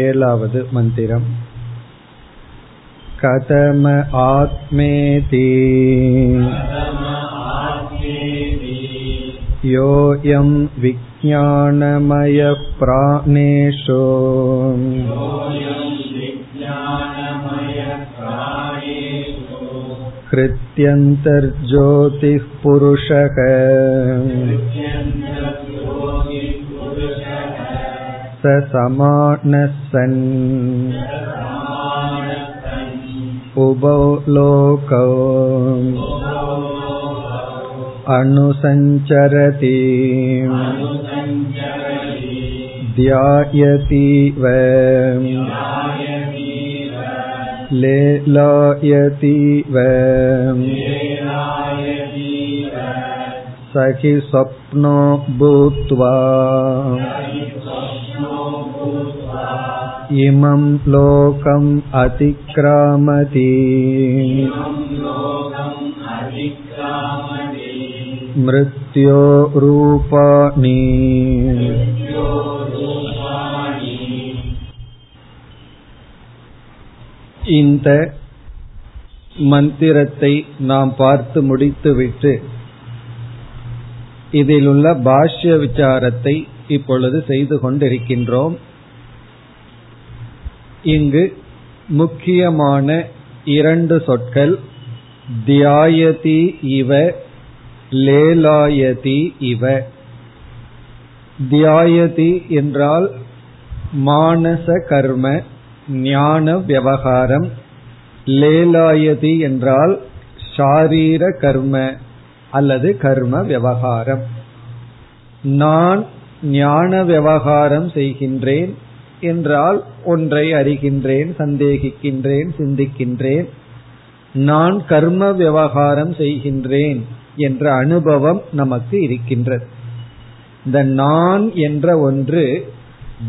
ஏழாவது मन्दिरम् कथम आत्मेति योऽयं विज्ञानमयः प्राणेषु हृत्यन्तर्ज्योतिः पुरुषः स समानः सन् उभौ लोकौ अनुसञ्चरति ध्यायतीव लेलायतीव स हि स्वप्नो भूत्वा इमं लोकम् अतिक्रामति मृत्यो रूपाणि இந்த மந்திரத்தை நாம் பார்த்து முடித்துவிட்டு இதில் உள்ள பாஷ்ய விசாரத்தை இப்பொழுது செய்து கொண்டிருக்கின்றோம் இங்கு முக்கியமான இரண்டு சொற்கள் தியாயதி இவ லேலாயதி இவ. தியாயதி என்றால் மானச கர்ம ஞான விவகாரம். லேலாயதி என்றால் ஷாரீர கர்ம அல்லது கர்ம விவகாரம். நான் ஞான விவகாரம் செய்கின்றேன் என்றால் ஒன்றை அறிகின்றேன் சந்தேகிக்கின்றேன் சிந்திக்கின்றேன். நான் கர்ம விவகாரம் செய்கின்றேன் என்ற அனுபவம் நமக்கு இருக்கின்றது. இந்த நான் என்ற ஒன்று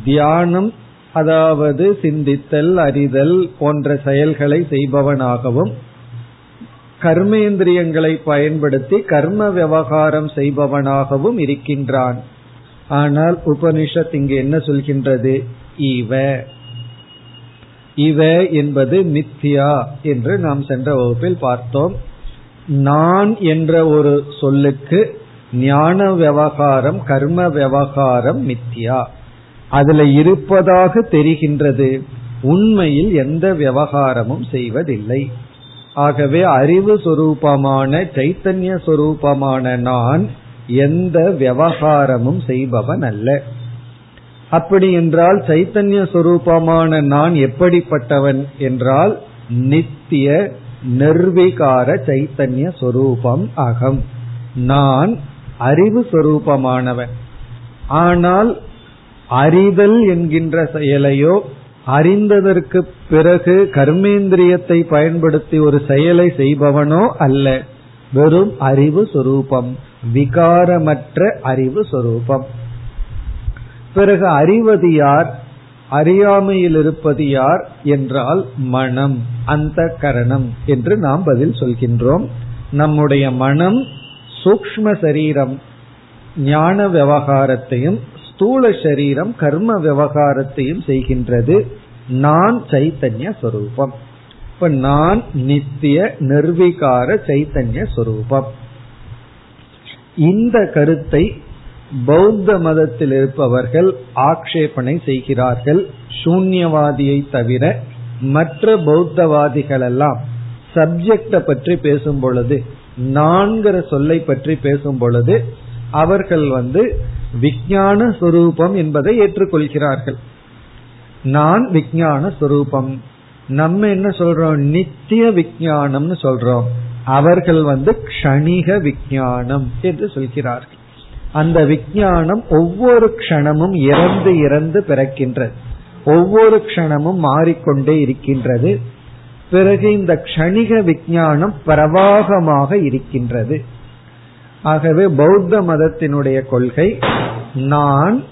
தியானம் அதாவது சிந்தித்தல் அறிதல் போன்ற செயல்களை செய்பவனாகவும் கர்மேந்திரியங்களை பயன்படுத்தி கர்ம விவகாரம் செய்பவனாகவும் இருக்கின்றான். ஆனால் உபனிஷத் இங்கு என்ன சொல்கின்றது? இவ. இவ என்பது மித்தியா என்று நாம் சென்ற வகுப்பில் பார்த்தோம். நான் என்ற ஒரு சொல்லுக்கு ஞான விவகாரம் கர்ம விவகாரம் மித்தியா அதுல இருப்பதாக தெரிகின்றது. உண்மையில் எந்த விவகாரமும் செய்வதில்லை. ஆகவே அறிவு சொரூபமான சைத்தன்ய சொரூபமான நான் எந்த விவகாரமும் செய்பவன் அல்ல. அப்படி என்றால் சைத்தன்ய சொரூபமான நான் எப்படிப்பட்டவன் என்றால் நித்திய நிர்விகார சைத்தன்ய சொரூபம் அகம். நான் அறிவு சொரூபமானவன். ஆனால் அறிதல் என்கின்ற செயலையோ அறிந்ததற்கு பிறகு கர்மேந்திரியத்தை பயன்படுத்தி ஒரு செயலை செய்பவனோ அல்ல. வெறும் அறிவு சொரூபம் விகாரமற்ற அறிவு சொரூபம். பிறகு அறிவது யார்? அறியாமையில் இருப்பது யார் என்றால் மனம் அந்த கரணம் என்று நாம் பதில் சொல்கின்றோம். நம்முடைய மனம் சூக்ம சரீரம் ஞான விவகாரத்தையும் ஸ்தூல சரீரம் கர்ம விவகாரத்தையும் செய்கின்றது. நான் சைத்தன்ய சொரூபம். இப்ப நான் நித்திய நிர்விகார சைத்தன்ய சொரூபம். இந்த கருத்தை பௌத்த மதத்தில் இருப்பவர்கள் ஆக்ஷேபனை செய்கிறார்கள். சூன்யவாதியை தவிர மற்ற பௌத்தவாதிகள் எல்லாம் சப்ஜெக்டை பற்றி பேசும் பொழுது நான்கிற சொல்லை பற்றி பேசும் பொழுது அவர்கள் வந்து விஞ்ஞான சுரூபம் என்பதை ஏற்றுக்கொள்கிறார்கள். நான் விஞ்ஞான சுரூபம். நம்ம என்ன சொல்றோம்? நித்திய விஞ்ஞானம்னு சொல்றோம். அவர்கள் வந்து க்ஷணிக விஞ்ஞானம் என்று சொல்கிறார்கள். அந்த விஞ்ஞானம் ஒவ்வொரு க்ஷணமும் இறந்து இறந்து பிறக்கின்றது. ஒவ்வொரு க்ஷணமும் மாறிக்கொண்டே இருக்கின்றது. பிறகு இந்த க்ஷணிக விஞ்ஞானம் பிரவாகமாக இருக்கின்றது. ஆகவே பௌத்த மதத்தினுடைய கொள்கை நான்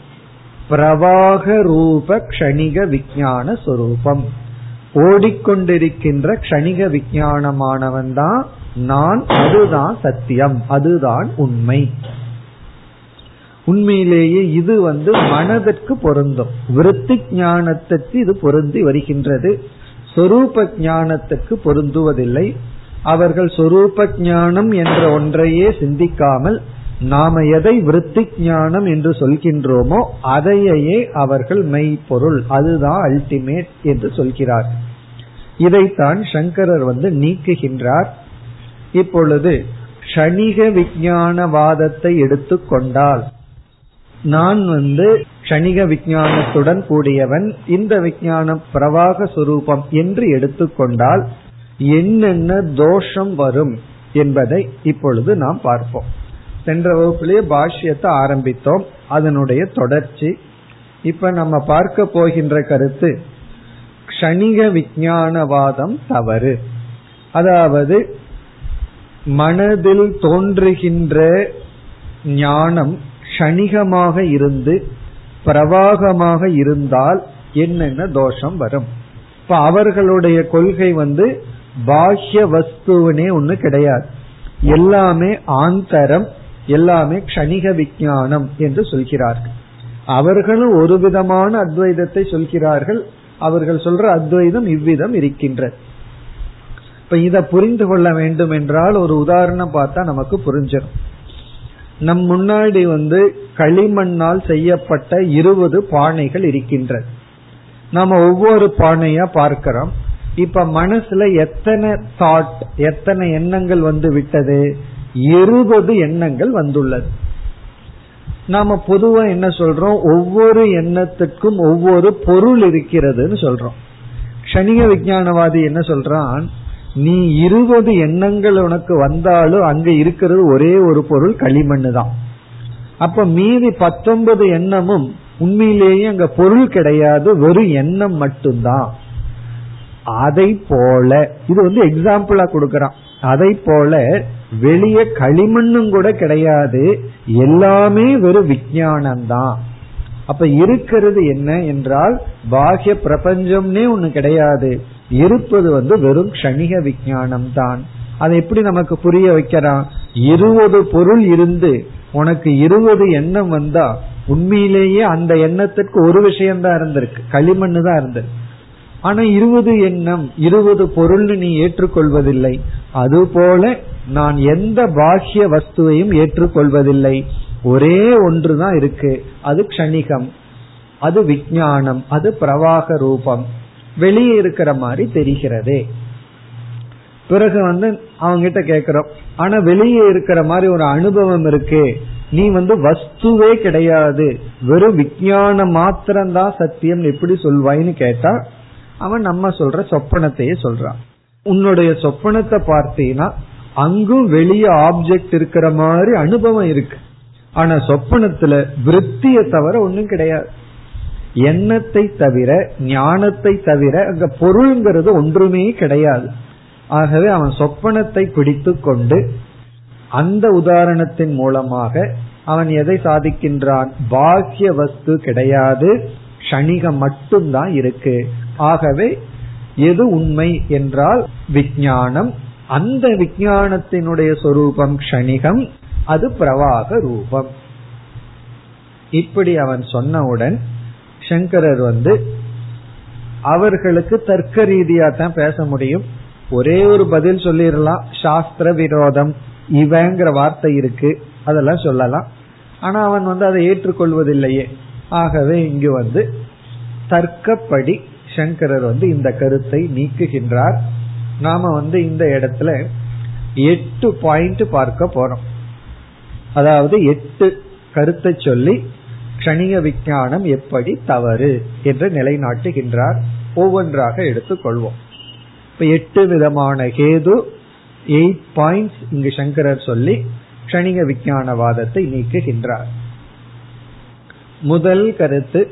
பிரவாக ரூப க்ஷணிக விஞ்ஞான சொரூபம். ஓடிக்கொண்டிருக்கின்ற க்ஷணிக விஜயானமானவன் தான் நான் அதுதான் சத்தியம் அதுதான் உண்மை. உண்மையிலேயே இது வந்து மனதிற்கு பொருந்தும். விருத்தி ஞானத்திற்கு இது பொருந்தி வருகின்றது. சொரூப ஞானத்துக்கு பொருந்துவதில்லை. அவர்கள் சொரூப ஞானம் என்ற ஒன்றையே சிந்திக்காமல் நாம எதை விருத்தி ஞானம் என்று சொல்கின்றோமோ அதையே அவர்கள் மெய்ப்பொருள். அதுதான் அல்டிமேட் என்று சொல்கிறார். இதைத்தான் சங்கரர் வந்து நீக்குகின்றார். இப்பொழுது க்ஷணிக விஞ்ஞானவாதத்தை எடுத்துக்கொண்டால் நான் வந்து க்ஷணிக விஞ்ஞானத்துடன் கூடியவன் இந்த விஞ்ஞானம் பிரவாக சுரூபம் என்று எடுத்துக்கொண்டால் என்னென்ன தோஷம் வரும் என்பதை இப்பொழுது நாம் பார்ப்போம். சென்ற வகுப்பிலேயே பாஷ்யத்தை ஆரம்பித்தோம். அதனுடைய தொடர்ச்சி. இப்ப நம்ம பார்க்க போகின்ற கருத்து க்ஷணிக விஞ்ஞானவாதம் தவறு. அதாவது மனதில் தோன்றுகின்ற ஞானம் கணிகமாக இருந்து பிரவாகமாக இருந்தால் என்னென்ன தோஷம் வரும்? இப்ப அவர்களுடைய கொள்கை வந்து பாஹ்ய வஸ்துவனே ஒண்ணு கிடையாது. எல்லாமே ஆந்தரம் எல்லாமே க்ஷணிக விஞ்ஞானம் என்று சொல்கிறார்கள். அவர்களும் ஒரு விதமான அத்வைதத்தை சொல்கிறார்கள். அவர்கள் சொல்ற அத்வைதம் இவ்விதம் இருக்கின்றது இப்ப இதை புரிந்து கொள்ள வேண்டும் என்றால் ஒரு உதாரணம் பார்த்தா நமக்கு புரிஞ்சிடும். நம் முன்னாடி வந்து களிமண்ணால் செய்யப்பட்ட இருபது பானைகள் இருக்கின்றது. நாம ஒவ்வொரு பானையா பார்க்கிறோம். இப்ப மனசுல எத்தனை தாட் எத்தனை எண்ணங்கள் வந்து விட்டது? இருபது எண்ணங்கள் வந்துள்ளது. நாம பொதுவா என்ன சொல்றோம்? ஒவ்வொரு எண்ணத்துக்கும் ஒவ்வொரு பொருள் இருக்கிறதுன்னு சொல்றோம். க்ஷணிக விஞ்ஞானவாதி என்ன சொல்றான்? நீ இருபது எண்ணங்கள் உனக்கு வந்தாலும் அங்க இருக்கிறது ஒரே ஒரு பொருள் களிமண்ணு தான். அப்ப மீதி பத்தொன்பது எண்ணமும் உண்மையிலேயே அங்க பொருள் கிடையாது வெறும் எண்ணம் மட்டும்தான். அதை போல இது வந்து எக்ஸாம்பிளா கொடுக்கறான். அதை போல வெளியே களிமண்ணும் கூட கிடையாது எல்லாமே வெறும் விஜயானம் தான் அப்ப இருக்கிறது என்ன என்றால் பாகிய பிரபஞ்சம்னே ஒண்ணு கிடையாது. இருப்பது வந்து வெறும் க்ஷணிக விஜயானம் தான் அதை எப்படி நமக்கு புரிய வைக்கிறான் இருபது பொருள் இருந்து உனக்கு இருபது எண்ணம் வந்தா உண்மையிலேயே அந்த எண்ணத்திற்கு ஒரு விஷயம்தான் இருந்திருக்கு. களிமண்ணு தான் இருந்திருக்கு. ஆனா இருபது எண்ணம் இருபது பொருள் நீ ஏற்றுக்கொள்வதில்லை. அதுபோல நான் எந்த பாக்கிய வஸ்துவையும் ஏற்றுக்கொள்வதில்லை. ஒரே ஒன்றுதான் இருக்கு. அது க்ஷணிகம். அது விஜயானம் அது பிரவாக ரூபம். வெளியே இருக்கிற மாதிரி தெரிகிறதே. பிறகு வந்து அவங்க கிட்ட கேக்குறோம் ஆனா வெளியே இருக்கிற மாதிரி ஒரு அனுபவம் இருக்கு. நீ வந்து வஸ்துவே கிடையாது. வெறும் விஜயானம் மாத்திரம்தான் சத்தியம். எப்படி சொல்வாயின்னு கேட்டா அவன் நம்ம சொல்ற சொப்பனத்தையே சொல்றான். உன்னுடைய சொப்பனத்தை பார்த்தீங்கன்னா அங்கும் வெளியே ஆப்ஜெக்ட் இருக்கிற மாதிரி அனுபவம் இருக்கு. ஆனா சொப்பனத்துல விற்த்திய தவிர ஒன்னும் கிடையாது. எண்ணத்தை தவிர ஞானத்தை தவிர அங்க பொருள்ங்கிறது ஒன்றுமே கிடையாது. ஆகவே அவன் சொப்பனத்தை பிடித்து கொண்டு அந்த உதாரணத்தின் மூலமாக அவன் எதை சாதிக்கின்றான்? பாக்கிய வஸ்து கிடையாது க்ஷணிகம் மட்டும்தான் இருக்கு. ஆகவே எது உண்மை என்றால் விஜயானம் அந்த விஜயானத்தினுடைய சொரூபம் க்ஷணிகம் அது பிரவாக ரூபம். இப்படி அவன் சொன்னவுடன் சங்கரர் வந்து அவர்களுக்கு தர்க்க ரீதியா தான் பேச முடியும். ஒரே ஒரு பதில் சொல்லிடலாம். சாஸ்திர விரோதம் இவங்கிற வார்த்தை இருக்கு. அதெல்லாம் சொல்லலாம். ஆனா அவன் வந்து அதை ஏற்றுக்கொள்வதில்லையே. ஆகவே இங்கு வந்து தர்க்கப்படி சங்கரர் வந்து இந்த கருத்தை நீக்குகின்றார். நாம வந்து இந்த இடத்துல எட்டு பாயிண்ட் பார்க்க போறோம். அதாவது எட்டு கருத்தை சொல்லி கணிக விஞ்ஞானம் எப்படி தவறு என்று நிலைநாட்டுகின்றார். ஒவ்வொன்றாக எடுத்துக்கொள்வோம் இப்ப எட்டு விதமான கேது எயிட் பாயிண்ட்ஸ் இங்கு சங்கரர் சொல்லி க்ஷணிக விஞ்ஞானவாதத்தை நீக்குகின்றார். முதல் கருத்து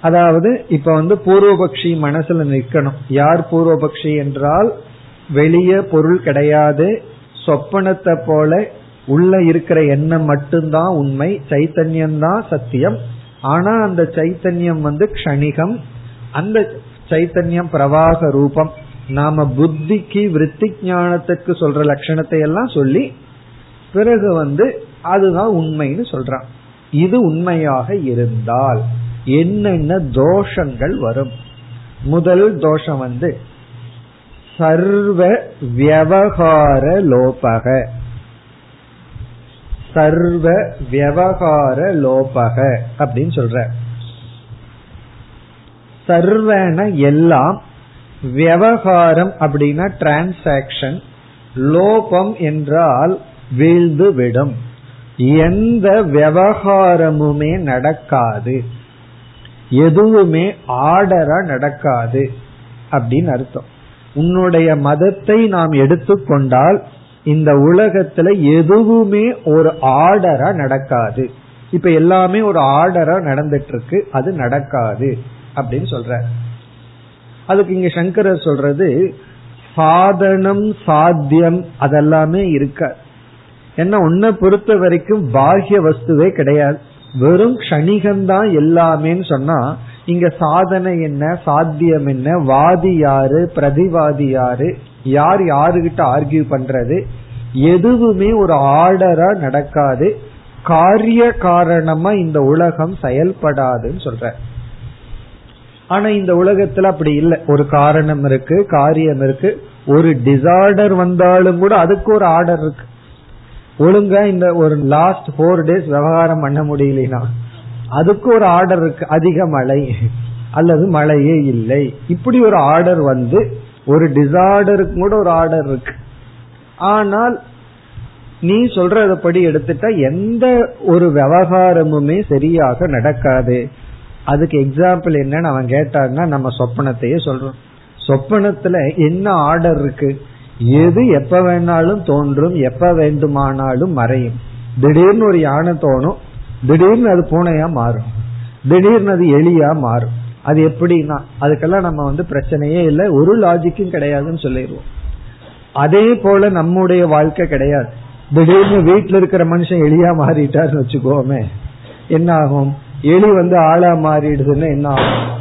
அதாவது இப்ப வந்து பூர்வபக்ஷி மனசுல நிற்கணும். யார் பூர்வபக்ஷி என்றால் வெளிய பொருள் கிடையாது சொப்பனத்தை போல உள்ள இருக்கிற எண்ணம் மட்டும்தான் உண்மை சைத்தன்யம் தான் சத்தியம். ஆனா அந்த சைத்தன்யம் வந்து க்ஷணிகம். அந்த சைத்தன்யம் பிரவாக ரூபம். நாம புத்திக்கு விருத்தி ஞானத்துக்கு சொல்ற லட்சணத்தை எல்லாம் சொல்லி பிறகு வந்து அதுதான் உண்மைன்னு சொல்றான். இது உண்மையாக இருந்தால் என்னென்ன தோஷங்கள் வரும்? முதல் தோஷம் வந்து சர்வ வியவகார லோபக. சர்வ விவகார லோபக அப்படின்னு சொல்ற. சர்வன எல்லாம் விவகாரம் அப்படின்னா டிரான்சாக்சன் லோபம் என்றால் வீழ்ந்து விடும் எந்த விவகாரமுமே நடக்காது. எதுவுமே ஆர்டரா நடக்காது அப்படின்னு அர்த்தம். உன்னுடைய மதத்தை நாம் எடுத்துக்கொண்டால் இந்த உலகத்துல எதுவுமே ஒரு ஆர்டரா நடக்காது. இப்ப எல்லாமே ஒரு ஆர்டரா நடந்துட்டு இருக்கு அது நடக்காது அப்படின்னு சொல்ற. அதுக்கு இங்க சங்கரர் சொல்றது சாதனம் சாத்தியம் அதெல்லாமே இருக்க. என்ன உன்னை பொறுத்த வரைக்கும் பாகிய வஸ்துவே கிடையாது. வெறும் கணிகம்தான் எல்லாமேன்னு சொன்னா இங்க சாதனை என்ன சாத்தியம் என்ன வாதி யாரு பிரதிவாதி யாரு யார் யாருகிட்ட ஆர்கியூ பண்றது எதுவுமே ஒரு ஆர்டரா நடக்காது காரிய காரணமா இந்த உலகம் செயல்படாதுன்னு சொல்ற. ஆனா இந்த உலகத்துல அப்படி இல்லை. ஒரு காரணம் இருக்கு காரியம் இருக்கு ஒரு டிசார்டர் வந்தாலும் கூட அதுக்கு ஒரு ஆர்டர் இருக்கு. ஒழுங்கா இந்த ஒரு லாஸ்ட் போர் டேஸ் விவகாரம் பண்ண முடியலனா அதுக்கு ஒரு ஆர்டர் இருக்கு. அதிக மழை. அல்லது மழையே இல்லை. இப்படி ஒரு ஆர்டர் வந்து ஒரு டிசார்டருக்கு கூட ஒரு ஆர்டர் இருக்கு. ஆனால் நீ சொல்றதப்படி எடுத்துட்டா எந்த ஒரு விவகாரமுமே சரியாக நடக்காது. அதுக்கு எக்ஸாம்பிள் என்னன்னு அவன் கேட்டான்னா நம்ம சொப்பனத்தையே சொல்றோம். சொப்பனத்துல என்ன ஆர்டர் இருக்கு? எது எப்ப வேணாலும் தோன்றும் எப்ப வேண்டுமானாலும் மறையும். திடீர்னு ஒரு யானை தோணும் திடீர்னு அது பூனையா மாறும். திடீர்னு அது எலியா மாறும். அது எப்படின்னா அதுக்கெல்லாம் நம்ம வந்து பிரச்சனையே இல்லை. ஒரு லாஜிக்கும் கிடையாதுன்னு சொல்லிடுவோம். அதே போல நம்முடைய வாழ்க்கை கிடையாது. திடீர்னு வீட்டில் இருக்கிற மனுஷன் எலியா மாறிட்டாருன்னு வச்சுக்கோமே. என்ன ஆகும் எலி வந்து ஆளா மாறிடுதுன்னு என்ன ஆகும்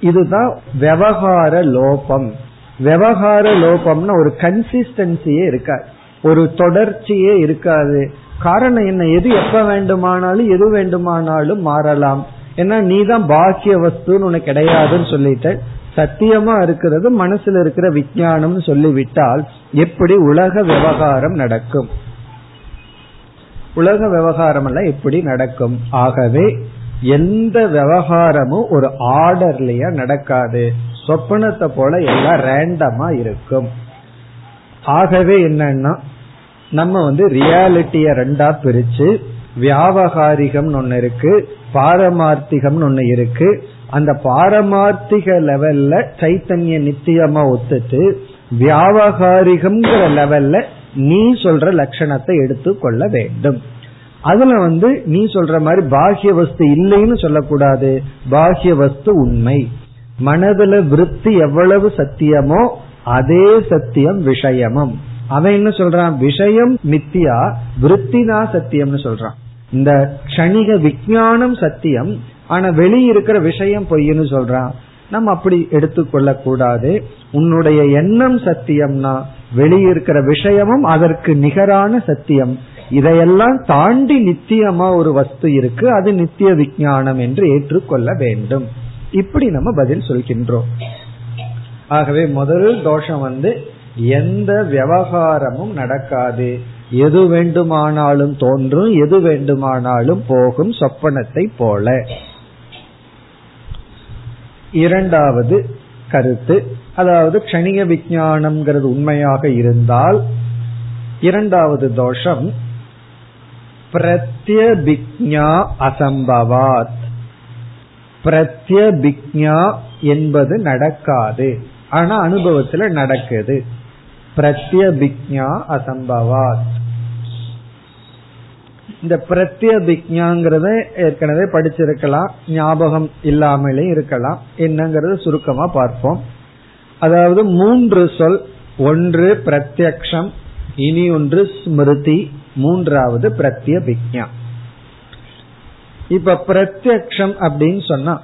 இதுதான் விவகார லோபம். விவகார லோபம்னா ஒரு கன்சிஸ்டன்சியே இருக்காது. ஒரு தொடர்ச்சியே இருக்காது. காரணம் என்ன? எது எப்ப வேண்டுமானாலும் எது வேண்டுமானாலும் மாறலாம். ஏன்னா நீ தான் பாக்கிய வஸ்துன்னு உனக்கு கிடையாதுன்னு சொல்லிட்ட. சத்தியமா இருக்கிறது மனசுல இருக்கிற விஜயானம் சொல்லிவிட்டால் எப்படி உலக விவகாரம் நடக்கும்? உலக விவகாரம் எல்லாம் எப்படி நடக்கும்? ஆகவே எந்த விவகாரமும் ஒரு ஆர்டர்லயா நடக்காது. சொப்பனத்தை போல எல்லாம் ரேண்டமா இருக்கும். ஆகவே என்னன்னா நம்ம வந்து ரியாலிட்டிய ரெண்டா பிரிச்சு வியாபகாரிகம் ஒன்னு இருக்கு பாரமார்த்திகம்னு ஒன்னு இருக்கு. அந்த பாரமார்த்திக லெவல்ல சைத்தன்ய நித்தியமா ஒத்துட்டு வியாபகாரிகம்ங்கிற லெவல்ல நீ சொல்ற லட்சணத்தை எடுத்துக்கொள்ள வேண்டும். அதுல வந்து நீ சொல்ற மாதிரி பாகிய வஸ்து இல்லைன்னு சொல்லக்கூடாது. பாக்கிய வஸ்து உண்மை. மனதுல விருத்தி எவ்வளவு சத்தியமோ அதே சத்தியம் விஷயமும். அவன் என்ன சொல்றான்? விஷயம் மித்தியா விருத்தினா சத்தியம்னு சொல்றான். இந்த கணிக விஜயானம் சத்தியம் ஆனா வெளியே இருக்கிற விஷயம் பொய்ன்னு சொல்றான். நம்ம அப்படி எடுத்துக்கொள்ள கூடாது. உன்னுடைய எண்ணம் சத்தியம்னா வெளியிருக்கிற விஷயமும் அதற்கு நிகரான சத்தியம். இதையெல்லாம் தாண்டி நித்தியமா ஒரு வஸ்து இருக்கு. அது நித்திய விஜயானம் என்று ஏற்றுக்கொள்ள வேண்டும். இப்படி நம்ம பதில் சொல்கின்றோம். ஆகவே முதல் தோஷம் வந்து எந்த விவகாரமும் நடக்காது. எது வேண்டுமானாலும் தோன்றும் எது வேண்டுமானாலும் போகும் சொப்பனத்தை போல. இரண்டாவது கருத்து அதாவது கணிக விஜயானம்ங்கிறது உண்மையாக இருந்தால் இரண்டாவது தோஷம் பிரத்யபிக்ஞா அசம்பவாத். பிரத்யபிக்ஞா என்பது நடக்காது. ஆனா அனுபவத்துல நடக்குது. பிரத்யபிக்யா அசம்பவாத். இந்த பிரத்யபிக்யாங்கிறத ஏற்கனவே படிச்சிருக்கலாம். ஞாபகம் இல்லாமலே இருக்கலாம். என்னங்கறத சுருக்கமா பார்ப்போம். அதாவது மூன்று சொல். ஒன்று பிரத்யக்ஷம் இனி ஒன்று ஸ்மிருதி மூன்றாவது பிரத்யபிக்யா இப்ப பிரத்யக்ஷம் அப்படின்னு சொன்னா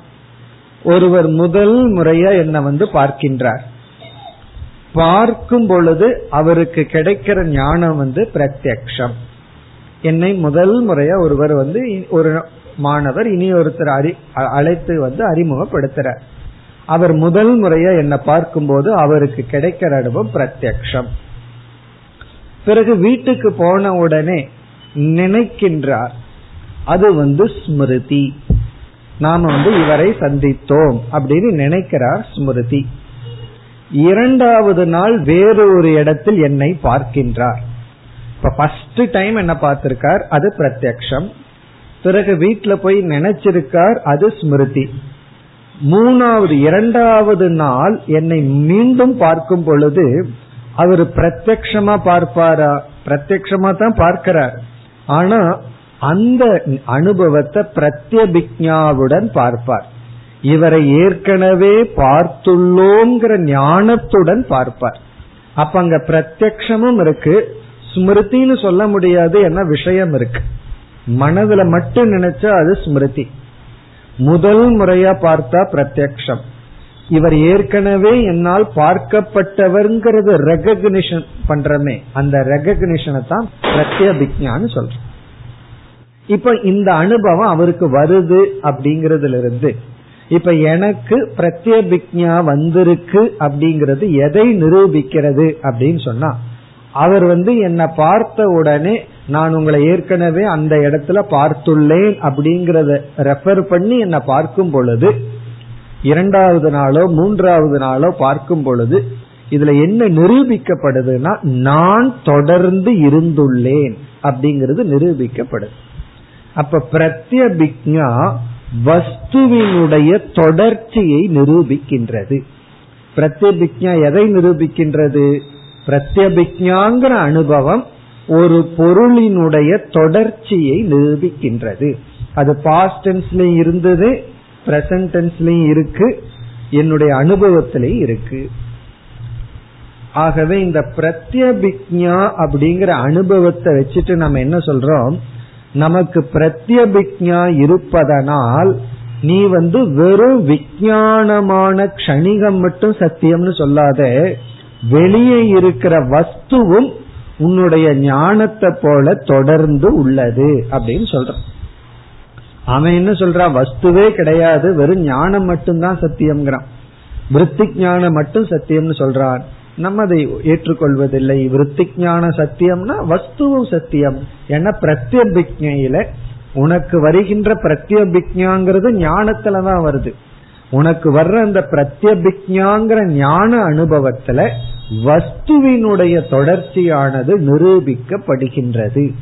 ஒருவர் முதல் முறையா என்ன வந்து பார்க்கின்றார்? பார்க்கும் பொழுது அவருக்கு கிடைக்கிற ஞானம் வந்து பிரத்யக்ஷம். என்னை முதல் முறையா ஒருவர் வந்து ஒரு மாணவர் இனி ஒருத்தர் அறி அழைத்து வந்து அறிமுகப்படுத்துற அவர் முதல் முறையா என்னை பார்க்கும்போது அவருக்கு கிடைக்கிற அனுபவம் பிரத்யக்ஷம். பிறகு வீட்டுக்கு போன உடனே நினைக்கின்றார் அது வந்து ஸ்மிருதி. நாம வந்து இவரை சந்தித்தோம் அப்படின்னு நினைக்கிறார் ஸ்மிருதி. இரண்டாவது நாள் வேறு ஒரு இடத்தில் என்னை பார்க்கின்றார். இப்ப ஃபர்ஸ்ட் டைம் என்ன பார்த்திருக்கார்? அது பிரத்யக்ஷம். பிறகு வீட்டுல போய் நினைச்சிருக்கார் அது ஸ்மிருதி. மூணாவது இரண்டாவது நாள் என்னை மீண்டும் பார்க்கும் பொழுது அவர் பிரத்யக்ஷமா பார்ப்பாரா? பிரத்யக்ஷமா தான் பார்க்கிறார். ஆனா அந்த அனுபவத்தை பிரத்யபிக்ஞாவுடன் பார்ப்பார். இவரை ஏற்கனவே பார்த்துள்ளோங்கிற ஞானத்துடன் பார்ப்பார். அப்ப அங்க பிரத்யக்ஷமும் இருக்கு. ஸ்மிருதின்னு சொல்ல முடியாது என்ன விஷயம் இருக்கு. மனதுல மட்டும் நினைச்சா அது ஸ்மிருதி. முதல் முறையா பார்த்தா பிரத்யக்ஷம். இவர் ஏற்கனவே என்னால் பார்க்கப்பட்டவர்ங்கிறது ரெகக்னிஷன் பண்றமே. அந்த ரெகக்னிஷனை தான் பிரத்யபிக்ஞான்னு சொல்றேன் இப்ப இந்த அனுபவம் அவருக்கு வருது அப்படிங்கறதுல இருந்து இப்ப எனக்கு பிரத்யபிக்யா வந்திருக்கு அப்படிங்கிறது எதை நிரூபிக்கிறது அப்படின்னு சொன்னா அவர் வந்து என்னை பார்த்த உடனே நான் உங்களை ஏற்கனவே அந்த இடத்துல பார்த்துள்ளேன் அப்படிங்கறத ரெஃபர் பண்ணி என்னை பார்க்கும் பொழுது இரண்டாவது நாளோ மூன்றாவது நாளோ பார்க்கும் பொழுது இதுல என்ன நிரூபிக்கப்படுதுன்னா நான் தொடர்ந்து இருந்துள்ளேன் அப்படிங்கிறது நிரூபிக்கப்படுது. அப்ப பிரத்யபிக்யா வஸ்துவினுடைய தொடர்ச்சியை நிரூபிக்கின்றது. பிரத்யபிக்யா எதை நிரூபிக்கின்றது? பிரத்யபிக்யாங்கிற அனுபவம் ஒரு பொருளினுடைய தொடர்ச்சியை நிரூபிக்கின்றது. அது பாஸ்ட் டென்ஸ்லயும் இருந்தது பிரசன்ட் டென்ஸ்லயும் இருக்கு என்னுடைய அனுபவத்திலையும் இருக்கு. ஆகவே இந்த பிரத்யபிக்யா அப்படிங்கிற அனுபவத்தை வச்சுட்டு நம்ம என்ன சொல்றோம்? நமக்கு பிரத்யபிக்யா இருப்பதனால் நீ வந்து வெறும் விஞ்ஞானமான க்ஷணிகம் மட்டும் சத்தியம்னு சொல்லாத. வெளியே இருக்கிற வஸ்துவும் உன்னுடைய ஞானத்தை போல தொடர்ந்து உள்ளது அப்படின்னு சொல்றான். அவன் என்ன சொல்றான் வஸ்துவே கிடையாது வெறும் ஞானம் மட்டும்தான் சத்தியம்ங்கிறான். விற்பி ஞானம் மட்டும் சத்தியம்னு சொல்றான். நம்ம அதை ஏற்றுக்கொள்வதில்லை. விற்பி ஞான சத்தியம்னா வஸ்துவும் சத்தியம். ஏன்னா பிரத்யபிக்ஞையில உனக்கு வருகின்ற பிரத்யபிக்ஞாங்கிறது ஞானத்துலதான் வருது. உனக்கு வர்ற அந்த பிரத்யபிக்ஞாங்கிற ஞான அனுபவத்துல வஸ்துவினுடைய தொடர்ச்சியானது நிரூபிக்கப்படுகின்றது.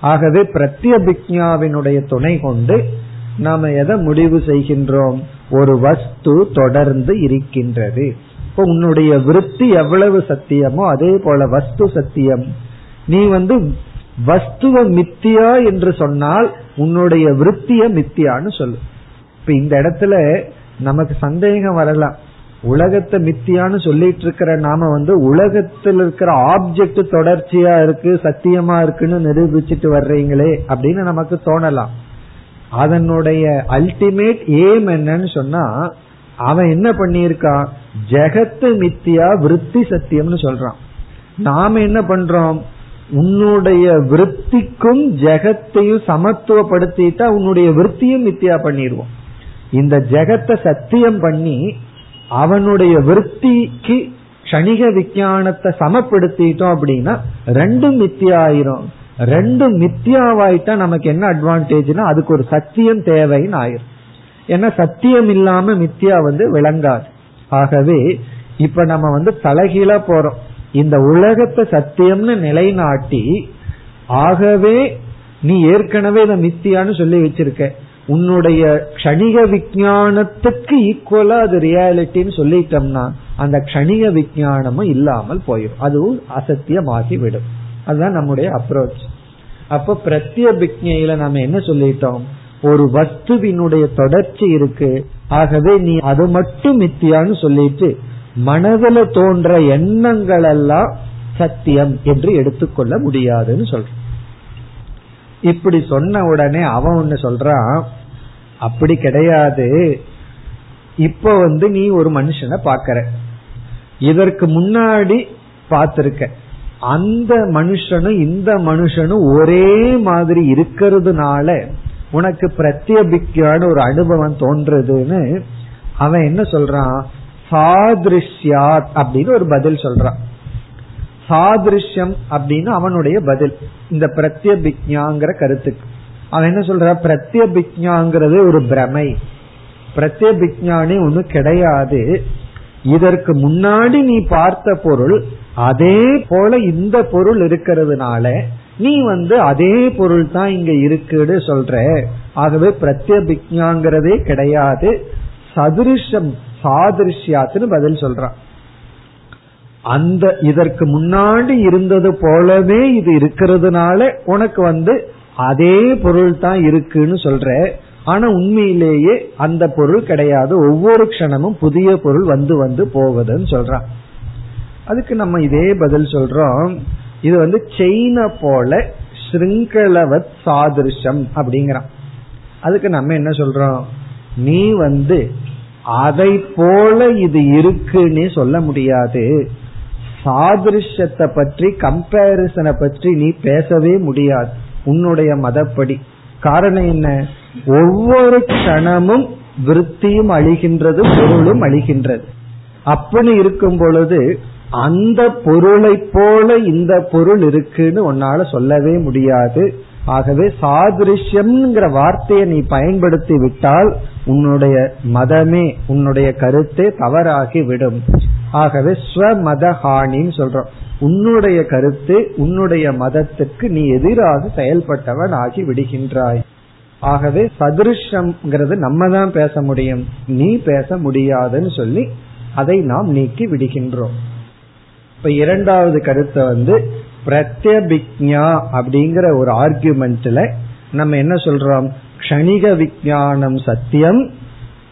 ஆகவே பிரத்யபிக்ஞாவினுடைய துணை கொண்டு நாம எதை முடிவு செய்கின்றோம்? ஒரு வஸ்து தொடர்ந்து இருக்கின்றது. இப்போ உன்னுடைய விருத்தி எவ்வளவு சத்தியமோ அதே போல வஸ்து சத்தியம். நீ வந்து வஸ்துவ மித்தியா என்று சொன்னால் உன்னுடைய விருத்திய மித்தியான்னு சொல்லு. இப்ப இந்த இடத்துல நமக்கு சந்தேகம் வரலாம். உலகத்தை மித்தியான்னு சொல்லிட்டு இருக்கிற நாம வந்து உலகத்தில் இருக்கிற ஆப்ஜெக்ட் தொடர்ச்சியா இருக்கு சத்தியமா இருக்குன்னு நிரூபிச்சுட்டு வர்றீங்களே அப்படின்னு நமக்கு தோணலாம். அதனுடைய அல்டிமேட் ஏம் என்னன்னு சொன்னா அவன் என்ன பண்ணியிருக்கான் ஜெகத்து மித்தியா விருத்தி சத்தியம்னு சொல்றான். நாம என்ன பண்றோம்? உன்னுடைய விருத்திக்கும் ஜெகத்தையும் சமத்துவப்படுத்திட்டா உன்னுடைய விருத்தியும் மித்தியா பண்ணிடுவோம் இந்த ஜெகத்தை சத்தியம் பண்ணி அவனுடைய விருத்திக்கு கணிக விஞ்ஞானத்தை சமப்படுத்திட்டோம் அப்படின்னா ரெண்டும் மித்தியா ஆயிரும். ரெண்டும் மித்தியாவாயிட்டா நமக்கு என்ன அட்வான்டேஜ்னா அதுக்கு ஒரு சத்தியம் தேவைன்னு ஆயிரும். ஏன்னா சத்தியம் இல்லாம மித்தியா வந்து விளங்காது. ஆகவே இப்ப நம்ம வந்து தலைகீழா போறோம். இந்த உலகத்தை சத்தியம்னு நிலைநாட்டி ஆகவே நீ ஏற்கனவே இதை மித்தியான்னு சொல்லி வச்சிருக்க. உன்னுடைய கணிக விஞ்ஞானத்துக்கு ஈக்குவலா அது ரியாலிட்டின்னு சொல்லிட்டோம்னா அந்த கணிக விஞ்ஞானமும் இல்லாமல் போயிடும் அதுவும் அசத்தியமாகி விடும் அதுதான் நம்முடைய அப்ரோச் அப்ப பிரத்யபிக்ஞையில நம்ம என்ன சொல்லிட்டோம்? ஒரு வஸ்துவினுடைய தொடர்ச்சி இருக்கு. ஆகவே நீ அது மட்டும் மித்தியான்னு சொல்லிட்டு மனதில் தோன்ற எண்ணங்கள் எல்லாம் சத்தியம் என்று எடுத்துக்கொள்ள முடியாதுன்னு சொல்ற இப்படி சொன்ன உடனே அவன் ஒன்னு சொல்றான் அப்படி கிடையாது. இப்ப வந்து நீ ஒரு மனுஷனை பாக்கற இதற்கு முன்னாடி பார்த்திருக்க. அந்த மனுஷனும் இந்த மனுஷனும் ஒரே மாதிரி இருக்கிறதுனால உனக்கு பிரத்யபிக்கான ஒரு அனுபவம் தோன்றதுன்னு அவன் என்ன சொல்றான்? சாதிருஷ்யாத் அப்படின்னு ஒரு பதில் சொல்றான். சாதிருஷ்யம் அப்படின்னு அவனுடைய பதில். இந்த பிரத்யபிக்ஞாங்கிற கருத்துக்கு. அவன் என்ன சொல்ற பிரத்யபிக்ஞாங்கிறது ஒரு பிரமை. பிரத்யபிக்ஞானி ஒண்ணு கிடையாது. இதற்கு முன்னாடி நீ பார்த்த பொருள் அதே போல இந்த பொருள் இருக்கிறதுனால நீ வந்து அதே பொருள் தான் இங்க இருக்குன்னு சொல்ற. ஆகவே பிரத்யபிக்ஞாங்கிறதே கிடையாது. சதுருஷம் சாதிருஷ்யாத்துன்னு பதில் சொல்றான். அந்த இதற்கு முன்னாடி இருந்தது போலவே இது இருக்கிறதுனால உனக்கு வந்து அதே பொருள் தான் இருக்குன்னு சொல்ற. ஆனா உண்மையிலேயே அந்த பொருள் கிடையாது. ஒவ்வொரு க்ஷணமும் புதிய பொருள் வந்து வந்து போகுதுன்னு சொல்றான். அதுக்கு நம்ம இதே பதில் சொல்றோம். இது வந்து செயின போல ஸ்ருங்கலவத் சாதிருஷம் அப்படிங்கிறான். அதுக்கு நம்ம என்ன சொல்றோம்? நீ வந்து அதை போல இது இருக்குன்னு சொல்ல முடியாது. சாதிருஷத்தை பற்றி கம்பேரிசனை பற்றி நீ பேசவே முடியாது. உன்னுடைய மதப்படி. காரணம் என்ன? ஒவ்வொரு கணமும் விருத்தியும் அழிகின்றது பொருளும் அழிகின்றது. அப்படி இருக்கும் பொழுது அந்த பொருளை போல இந்த பொருள் இருக்குன்னு உன்னால சொல்லவே முடியாது. ஆகவே சாதிருஷ்யம்ங்கிற வார்த்தையை நீ பயன்படுத்தி விட்டால் உன்னுடைய மதமே உன்னுடைய கருத்தே தவறாகி விடும். ஆகவே ஸ்வமதஹானின்னு சொல்றோம். உன்னுடைய கருத்து உன்னுடைய மதத்துக்கு நீ எதிராக செயல்பட்டவன் ஆகி விடுகின்றாய். ஆகவே சதிருஷம்ங்கிறது நம்ம தான் பேச முடியும். நீ பேச முடியாதுன்னு சொல்லி அதை நாம் நீக்கி விடுகின்றோம். இப்ப இரண்டாவது கருத்தை வந்து பிரத்யபிக்ஞா அப்படிங்கிற ஒரு ஆர்குமெண்ட்ல நம்ம என்ன சொல்றோம்? கணிக விஜயானம் சத்தியம்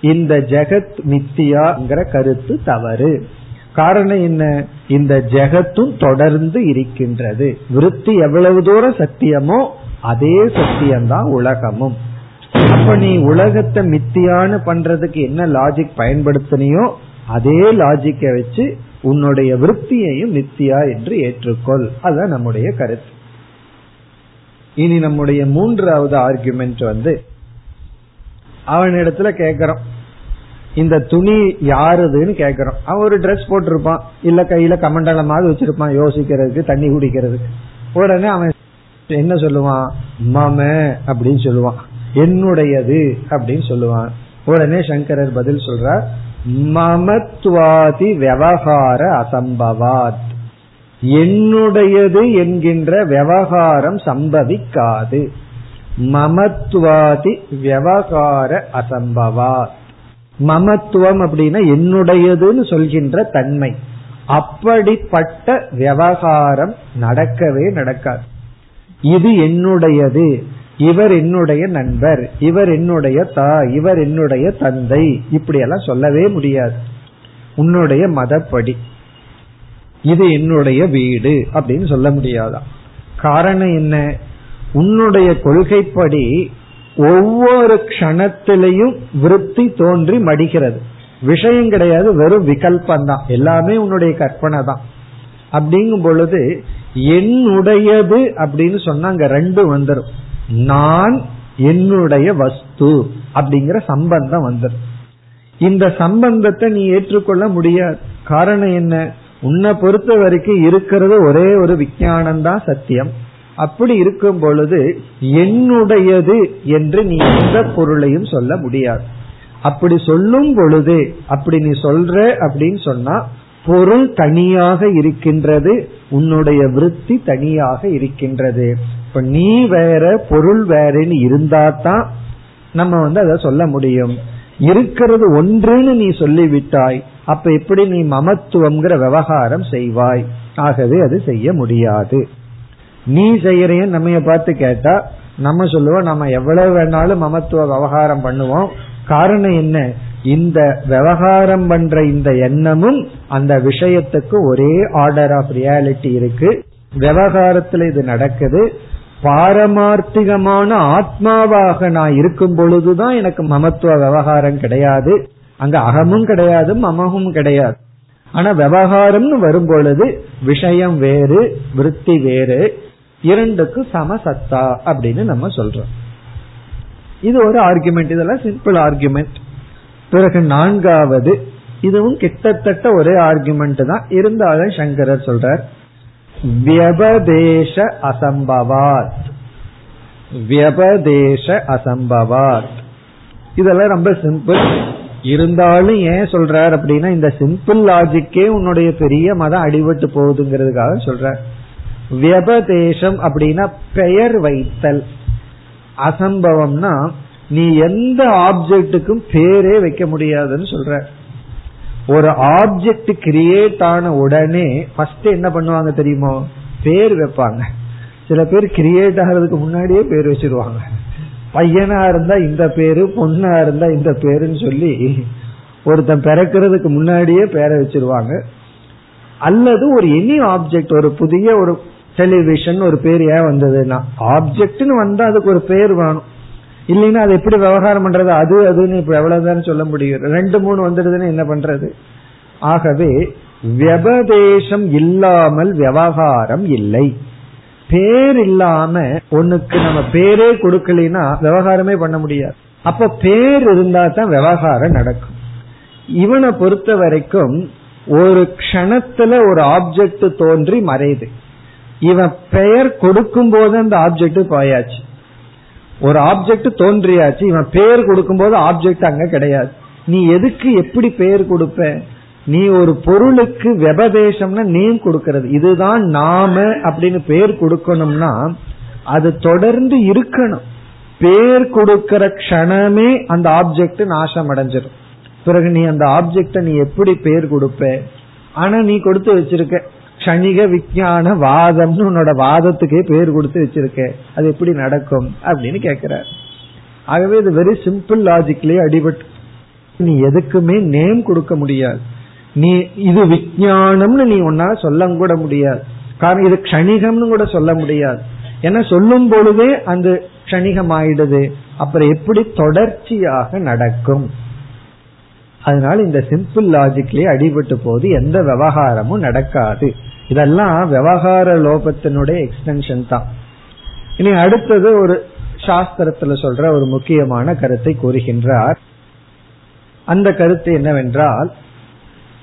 இந்த ஜெகத் மித்தியாங்கிற கருத்து தவறு. காரணம் என்ன? இந்த ஜெகத்தும் தொடர்ந்து இருக்கின்றது. விருத்தி எவ்வளவு தூரம் சத்தியமோ அதே சத்தியம்தான் உலகமும். அப்ப நீ உலகத்தை மித்தியான்னு பண்றதுக்கு என்ன லாஜிக் பயன்படுத்தினியோ அதே லாஜிக்கை வச்சு உன்னுடைய விருத்தியையும் மித்தியா என்று ஏற்றுக்கொள். அதுதான் நம்முடைய கருத்து. இனி நம்முடைய மூன்றாவது ஆர்குமெண்ட் வந்து அவனிடத்துல கேக்குறோம். இந்த துணி யாருதுன்னு கேக்குறோம். அவன் ஒரு ட்ரெஸ் போட்டிருப்பான். இல்ல கையில கமண்டலமாவது வச்சிருப்பான் யோசிக்கிறதுக்கு தண்ணி குடிக்கிறதுக்கு. உடனே அவன் என்ன சொல்லுவான்? மம அப்படின்னு சொல்லுவான். என்னுடையது அப்படின்னு சொல்லுவான். உடனே சங்கரர் பதில் சொல்றார். மமத்வாதி விவகார அசம்பவாத். என்னுடையது என்கின்ற விவகாரம் சம்பவிக்காது. மமத்வாதி விவகார அசம்பவாத். மமத்துவம் அப்படின்னா என்னுடையதுன்னு சொல்கின்ற தன்மை. அப்படிப்பட்ட விவகாரம் நடக்கவே நடக்காது. இது என்னுடையது. இவர் என்னுடைய நண்பர் இவர் என்னுடைய தாய் இவர் என்னுடைய தந்தை. இப்படி எல்லாம் சொல்லவே முடியாது. உன்னுடைய மதப்படி. இது என்னுடைய வீடு அப்படின்னு சொல்ல முடியாதா காரணம் என்ன? உன்னுடைய கொள்கைப்படி ஒவ்வொரு கணத்திலையும் விருத்தி தோன்றி மடிகிறது. விஷயம் கிடையாது வெறும் விகல்பம் தான் எல்லாமே உன்னுடைய கற்பனை தான் அப்படிங்கும் பொழுது என்னுடையது அப்படின்னு சொன்னா அங்க ரெண்டு வந்துடும் நான் என்னுடைய வஸ்து அப்படிங்கிற சம்பந்தம் வந்துடும் இந்த சம்பந்தத்தை நீ ஏற்றுக்கொள்ள முடியாது. காரணம் என்ன? உன்னை பொறுத்த வரைக்கும் இருக்கிறது ஒரே ஒரு விஞ்ஞானம்தான் சத்தியம். அப்படி இருக்கும் பொழுது என்னுடையது என்று நீ எந்த பொருளையும் சொல்ல முடியாது. அப்படி சொல்லும் பொழுது அப்படி நீ சொல்ற அப்படின்னு சொன்னா பொருள் தனியாக இருக்கின்றது உன்னுடைய விருத்தி தனியாக இருக்கின்றது. இப்ப நீ வேற பொருள் வேறன்னு இருந்தா தான் நம்ம வந்து அதை சொல்ல முடியும். இருக்கிறது ஒன்றுன்னு நீ சொல்லிவிட்டாய் அப்ப எப்படி நீ மமத்துவம்ங்கிற விவகாரம் செய்வாய்? ஆகவே அது செய்ய முடியாது. நீ செய்யறையும் நம்ம பார்த்து கேட்டா நம்ம சொல்லுவோம் நம்ம எவ்வளவு வேணாலும் மமத்துவ விவகாரம் பண்ணுவோம். காரணம் என்ன? இந்த விவகாரம் பண்ற இந்த எண்ணமும் அந்த விஷயத்துக்கு ஒரே ஆர்டர் ஆஃப் ரியாலிட்டி இருக்கு. விவகாரத்துல இது நடக்குது. பாரமார்த்திகமான ஆத்மாவாக நான் இருக்கும் பொழுதுதான் எனக்கு மமத்துவ விவகாரம் கிடையாது. அங்க அகமும் கிடையாது மமமும் கிடையாது. ஆனா விவகாரம்னு வரும் பொழுது விஷயம் வேறு விருத்தி வேறு இரண்டுக்கும் சமசத்தா அப்படின்னு நம்ம சொல்றோம். இது ஒரு ஆர்குமெண்ட் இதெல்லாம் சிம்பிள் ஆர்குமெண்ட் பிறகு நான்காவது இதுவும் கிட்டத்தட்ட ஒரே ஆர்குமெண்ட் தான். இருந்தாலும் சங்கரர் சொல்றார் வியபதேச அசம்பவாத் வியபதேச அசம்பவாத் இதெல்லாம் ரொம்ப சிம்பிள் இருந்தாலும் ஏன் சொல்றார் அப்படின்னா இந்த சிம்பிள் லாஜிக்கே உன்னுடைய பெரிய மதம் அடிபட்டு போகுதுங்கிறதுக்காக சொல்ற வியபதேசம் அப்படின்னா பெயர் வைத்தல். அசம்பவம்னா நீ எந்த ஆப்ஜெக்டுக்கும் பேரே வைக்க முடியாதுன்னு சொல்ற ஒரு ஆப்ஜெக்ட் கிரியேட் ஆன உடனே ஃபர்ஸ்ட் என்ன பண்ணுவாங்க தெரியுமோ? பேர் வைப்பாங்க. சில பேர் கிரியேட் ஆகிறதுக்கு முன்னாடியே பேர் வச்சிருவாங்க. பையனா இருந்தா இந்த பேரு பொண்ணா இருந்தா இந்த பேருன்னு சொல்லி ஒருத்தன் பிறக்கிறதுக்கு முன்னாடியே பேரை வச்சிருவாங்க. அல்லது ஒரு எனி ஆப்ஜெக்ட் ஒரு புதிய ஒரு டெலிவிஷன் ஒரு பேர் ஏன் வந்ததுன்னா ஆப்ஜெக்ட்னு வந்தா அதுக்கு ஒரு பேர் வேணும். இல்லைன்னா அது எப்படி விவகாரம் பண்றது? அது அதுன்னு இப்ப எவ்வளவுதான் சொல்ல முடியும். ரெண்டு மூணு வந்துடுதுன்னு என்ன பண்றது? ஆகவே வியபதேசம் இல்லாமல் விவகாரம் இல்லை. பேர் இல்லாம ஒண்ணுக்கு நம்ம பேரே கொடுக்கலைன்னா விவகாரமே பண்ண முடியாது. அப்ப பேர் இருந்தா தான் விவகாரம் நடக்கும். இவனை பொறுத்த வரைக்கும் ஒரு க்ஷணத்துல ஒரு ஆப்ஜெக்ட் தோன்றி மறையுது. இவன் பெயர் கொடுக்கும் போது அந்த ஆப்ஜெக்ட் போயாச்சு. ஒரு ஆப்ஜெக்ட் தோன்றியாச்சு இவன் பேர் கொடுக்கும் போது ஆப்ஜெக்ட் அங்க கிடையாது. நீ எதுக்கு எப்படி பெயர் கொடுப்ப? நீ ஒரு பொருளுக்கு வெபதேசம்னா நேம் கொடுக்கறது. இதுதான் நாம அப்படின்னு பேர் கொடுக்கணும்னா அது தொடர்ந்து இருக்கணும். பேர் கொடுக்கிற க்ஷணமே அந்த ஆப்ஜெக்ட் நாசம் அடைஞ்சிடும் பிறகு நீ அந்த ஆப்ஜெக்ட நீ எப்படி பேர் கொடுப்ப? ஆனா நீ கொடுத்து வச்சிருக்க. க்ஷணிக விஞ்ஞான வாதம்னு உன்னோட வாதத்துக்கே பேர் கொடுத்து வச்சிருக்க. அது எப்படி நடக்கும்? அப்படின்னு கேக்குறார். ஆகவே இது வெரி சிம்பிள் லாஜிக்லயே அடிபட்டு நீ எதுக்குமே நேம் கொடுக்க முடியாது. நீ இது விஞ்ஞானம்னு நீ ஒன்னால சொல்ல கூட முடியாது. காரணம் இது க்ஷணிகம்னு கூட சொல்ல முடியாது. ஏன்னா சொல்லும் பொழுதே அந்த க்ஷணிகம் ஆயிடுது அப்புறம் எப்படி தொடர்ச்சியாக நடக்கும்? அதனால இந்த சிம்பிள் லாஜிக்லயே அடிபட்டு போது எந்த விவகாரமும் நடக்காது. இதெல்லாம் விவகார லோபத்தினுடைய எக்ஸ்டென்ஷன் தான். இனி அடுத்தது ஒரு சாஸ்திரத்துல சொல்ற ஒரு முக்கியமான கருத்தை கூறுகின்றார். அந்த கருத்து என்னவென்றால்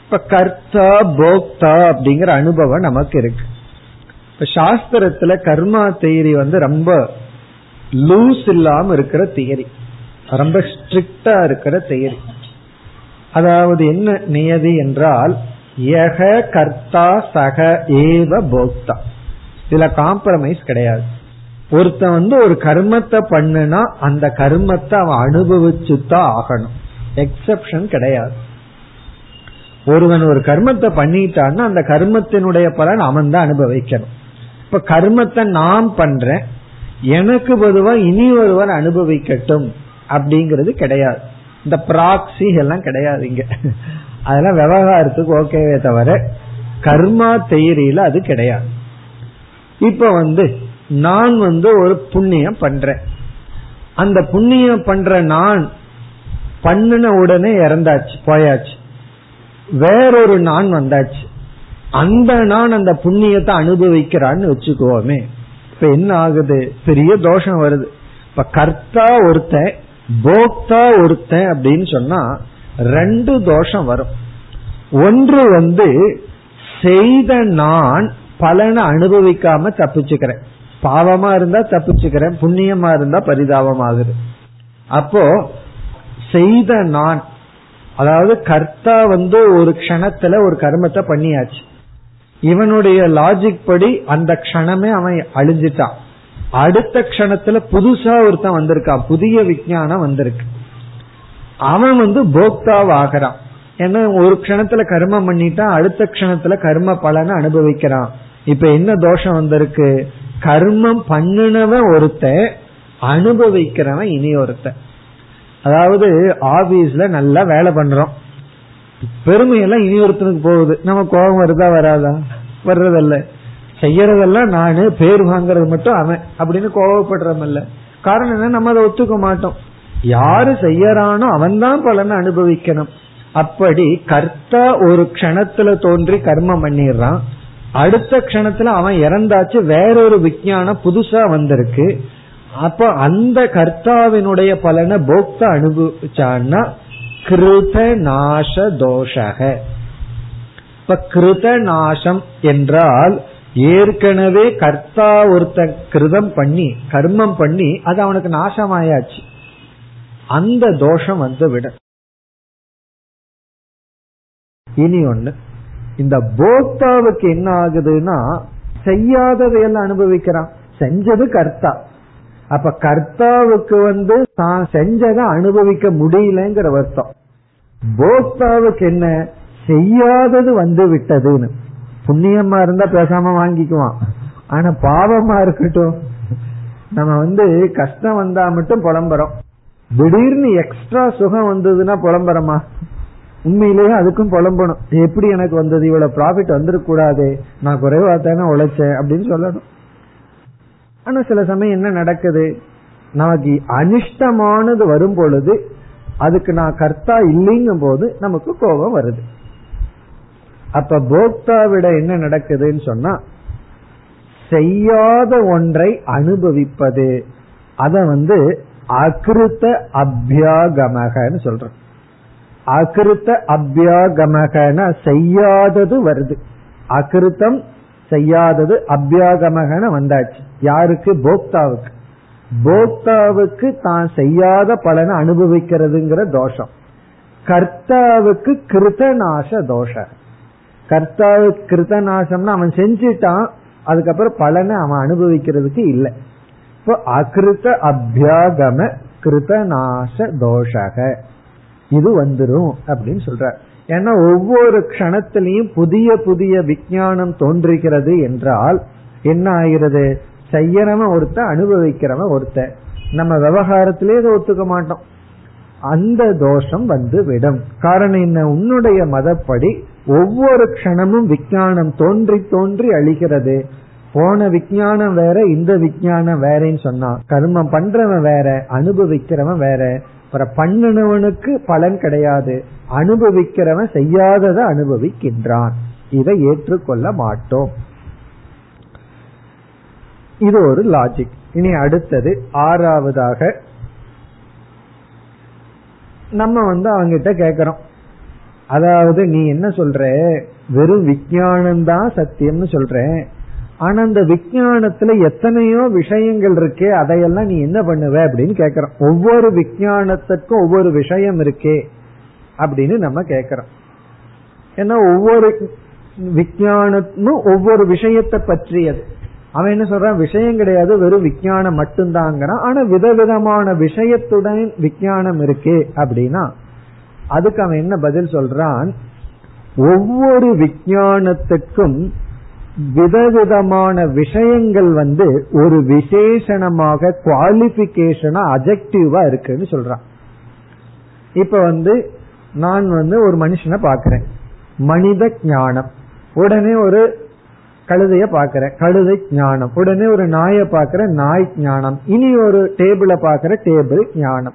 இப்ப கர்த்தா போக்தா அப்படிங்கிற அனுபவம் நமக்கு இருக்கு. இப்ப சாஸ்திரத்துல கர்மா தியரி வந்து ரொம்ப லூஸ் இல்லாம இருக்கிற தியரி ரொம்ப ஸ்ட்ரிக்டா இருக்கிற தியரி அதாவது என்ன நியதி என்றால் யக கர்த்தா சக ஏவ போக்தா. இதுல காம்ப்ரமைஸ் கிடையாது. ஒருத்தன் வந்து ஒரு கர்மத்தை பண்ணுனா அந்த கர்மத்தை அவன் அனுபவிச்சுதான் ஆகணும். எக்ஸப்ஷன் கிடையாது. ஒருவன் ஒரு கர்மத்தை பண்ணிட்டான்னா அந்த கர்மத்தினுடைய பலன் அவன் தான் அனுபவிக்கணும். இப்ப கர்மத்தை நான் பண்றேன். எனக்கு பொதுவா இனி ஒருவர் அனுபவிக்கட்டும் அப்படிங்கிறது கிடையாது. இந்த ப்ராக்சி எல்லாம் கிடையாது இங்க. அதெல்லாம் விவகாரத்துக்கு ஓகேவே தவிர கர்மா தெயரியில அது கிடையாது. இப்ப வந்து நான் வந்து ஒரு புண்ணியம் பண்றேன். அந்த புண்ணியம் பண்ற நான் பண்ணின உடனே இறந்தாச்சு போயாச்சு. வேறொரு நான் வந்தாச்சு. அந்த நான் அந்த புண்ணியத்தை அனுபவிக்கிறான்னு வச்சுக்கோமே. இப்ப என்ன ஆகுது? பெரிய தோஷம் வருது. இப்ப கர்த்தா ஒருத்தன் போக்தா ஒருத்தன் அப்படின்னு சொன்னா ரெண்டு தோஷம் வரும். ஒன்று வந்து செய்த நான் பலனை அனுபவிக்காம தப்பிச்சுக்கிறேன். பாவமா இருந்தா தப்பிச்சுக்கிறேன் புண்ணியமா இருந்தா பரிதாபமாகுது. அப்போ செய்த நான் அதாவது கர்த்தா வந்து ஒரு க்ஷணத்துல ஒரு கர்மத்தை பண்ணியாச்சு. இவனுடைய லாஜிக் படி அந்த க்ஷணமே அவன் அழிஞ்சிட்டான். அடுத்த க்ஷணத்துல புதுசா ஒருத்தன் வந்திருக்கான் புதிய விஞ்ஞானம் வந்திருக்கு. அவன் வந்து போக்தாவாகிறான். ஏன்னா ஒரு க்ஷணத்துல கர்மம் பண்ணிட்டான் அடுத்த க்ஷணத்துல கர்ம பலனை அனுபவிக்கிறான். இப்ப என்ன தோஷம் வந்திருக்கு? கர்மம் பண்ணினவன் ஒருத்தன் அனுபவிக்கிறவன் இனி ஒருத்தன். அதாவது ஆபீஸ்ல நல்லா வேலை பண்றோம். பெருமையெல்லாம் இனி ஒருத்தனுக்கு போகுது. நம்ம கோபம் வருதா வராதா? வர்றதல்ல. செய்யறதெல்லாம் நானு பேர் வாங்குறது மட்டும் அவன் அப்படின்னு கோபப்படுறமல்ல காரணம் என்ன? நம்ம அதை ஒத்துக்க மாட்டோம். யாரு செய்யறானோ அவன் தான் பலனை அனுபவிக்கணும். அப்படி கர்த்தா ஒரு கணத்துல தோன்றி கர்மம் பண்ணிடுறான். அடுத்த கணத்துல அவன் இறந்தாச்சு வேறொரு விஞ்ஞானம் புதுசா வந்திருக்கு. அப்ப அந்த கர்த்தாவினுடைய பலனை போக்தா அனுபவிச்சான்னா கிருத நாச தோஷக. இப்ப கிருத நாசம் என்றால் ஏற்கனவே கர்த்தா ஒருத்த கிருதம் பண்ணி கர்மம் பண்ணி அது அவனுக்கு நாசமாயாச்சு. அந்த தோஷம் வந்து விட. இனி ஒண்ணு. இந்த போக்தாவுக்கு என்ன ஆகுதுன்னா செய்யாததையெல்லாம் அனுபவிக்கிறான். செஞ்சது கர்த்தா. அப்ப கர்த்தாவுக்கு வந்து தான் செஞ்சதை அனுபவிக்க முடியலங்கிற வருத்தம். போக்தாவுக்கு என்ன? செய்யாதது வந்து விட்டதுன்னு. புண்ணியமா இருந்தா பேசாம வாங்கிக்குவான். ஆனா பாவமா இருக்கட்டும். நம்ம வந்து கஷ்டம் வந்தா மட்டும் புலம்புறோம். திடீர்னு எக்ஸ்ட்ரா சுகம் வந்ததுன்னா புலம்பரமா உண்மையிலேயே அதுக்கும் புலம்பணும். எப்படி எனக்கு வந்தது? இவ்வளவு ப்ராஃபிட் வந்துடக்கூடாது நான் குறைவா தானே உழைச்சேன் அப்படின்னு சொல்லணும். ஆனா சில சமயம் என்ன நடக்குது? நமக்கு அனிஷ்டமானது வரும் பொழுது அதுக்கு நான் கர்த்தா இல்லைங்கும் போது நமக்கு கோபம் வருது. அப்ப போக்தாவிட என்ன நடக்குதுன்னு சொன்னா செய்யாத ஒன்றை அனுபவிப்பது. அத வந்து அகிருத்த அபியாகமகன்னு சொல்றோம். அகிருத்த அபியாகமகன செய்யாதது வருது. அகிருத்தம் செய்யாதது அபியாகமகன வந்தாச்சு. யாருக்கு? போக்தாவுக்கு. போக்தாவுக்கு தான் செய்யாத பலனை அனுபவிக்கிறதுங்கிற தோஷம். கர்த்தாவுக்கு கிருதநாச தோஷம் கர்த்தாவுக்கு கிருதநாசம்னு அவன் செஞ்சிட்டான் அதுக்கப்புறம் பலனை அவன் அனுபவிக்கிறதுக்கு இல்லை. இப்போ அகிருத்த அபியாகம கிருதநாச தோஷக இது வந்துடும் அப்படின்னு சொல்ற ஏன்னா ஒவ்வொரு கணத்திலையும் புதிய புதிய விஜயானம் தோன்றுகிறது என்றால் என்ன ஆகிறது? செய்யறவன் ஒருத்த அனுபவிக்கிறவன் ஒருத்த. நம்ம விவகாரத்திலே இதை ஒத்துக்க மாட்டோம். அந்த தோஷம் வந்து விடும். காரணம் என்ன? உன்னுடைய மதப்படி ஒவ்வொரு க்ஷணமும் விஞ்ஞானம் தோன்றி தோன்றி அழிகிறது. போன விஞ்ஞானம் வேற இந்த விஞ்ஞானம் வேறன்னு சொன்னா கர்மம் பண்றவன் வேற அனுபவிக்கிறவன் வேற. அப்புறம் பண்ணினவனுக்கு பலன் கிடையாது. அனுபவிக்கிறவன் செய்யாததை அனுபவிக்கின்றான். இதை ஏற்றுக்கொள்ள மாட்டோம். இது ஒரு லாஜிக் இனி அடுத்தது ஆறாவதாக நம்ம வந்து அவங்கிட்ட கேக்குறோம். அதாவது நீ என்ன சொல்ற? வெறும் விஜயானம் தான் சத்தியம்னு சொல்ற. ஆனா அந்த விஜயானத்துல எத்தனையோ விஷயங்கள் இருக்கே அதையெல்லாம் நீ என்ன பண்ணுவ அப்படின்னு கேக்குறோம். ஒவ்வொரு விஞ்ஞானத்துக்கும் ஒவ்வொரு விஷயம் இருக்கே அப்படின்னு நம்ம கேக்குறோம். ஏன்னா ஒவ்வொரு விஞ்ஞானமும் ஒவ்வொரு விஷயத்தை பற்றியது. அவன் என்ன சொல்றான்? விஷயம் கிடையாது வெறும் விஞ்ஞானம் மட்டும்தாங்கிறான். ஆனா விதவிதமான விஷயத்துடன் விஞ்ஞானம் இருக்கே அப்படின்னா அதுக்கு அவன் என்ன பதில் சொல்றான்? ஒவ்வொரு விஞ்ஞானத்துக்கும் விதவிதமான விஷயங்கள் வந்து ஒரு விசேஷனமாக குவாலிபிகேஷனா அஜெக்டிவா இருக்குன்னு சொல்றான். இப்ப வந்து நான் வந்து ஒரு மனுஷனை பாக்குறேன் மனித ஞானம். உடனே ஒரு கழுதைய பாக்குறேன் கழுதை ஞானம். உடனே ஒரு நாயை பாக்குற நாய் ஞானம். இனி ஒரு டேபிள பாக்குற டேபிள் ஞானம்.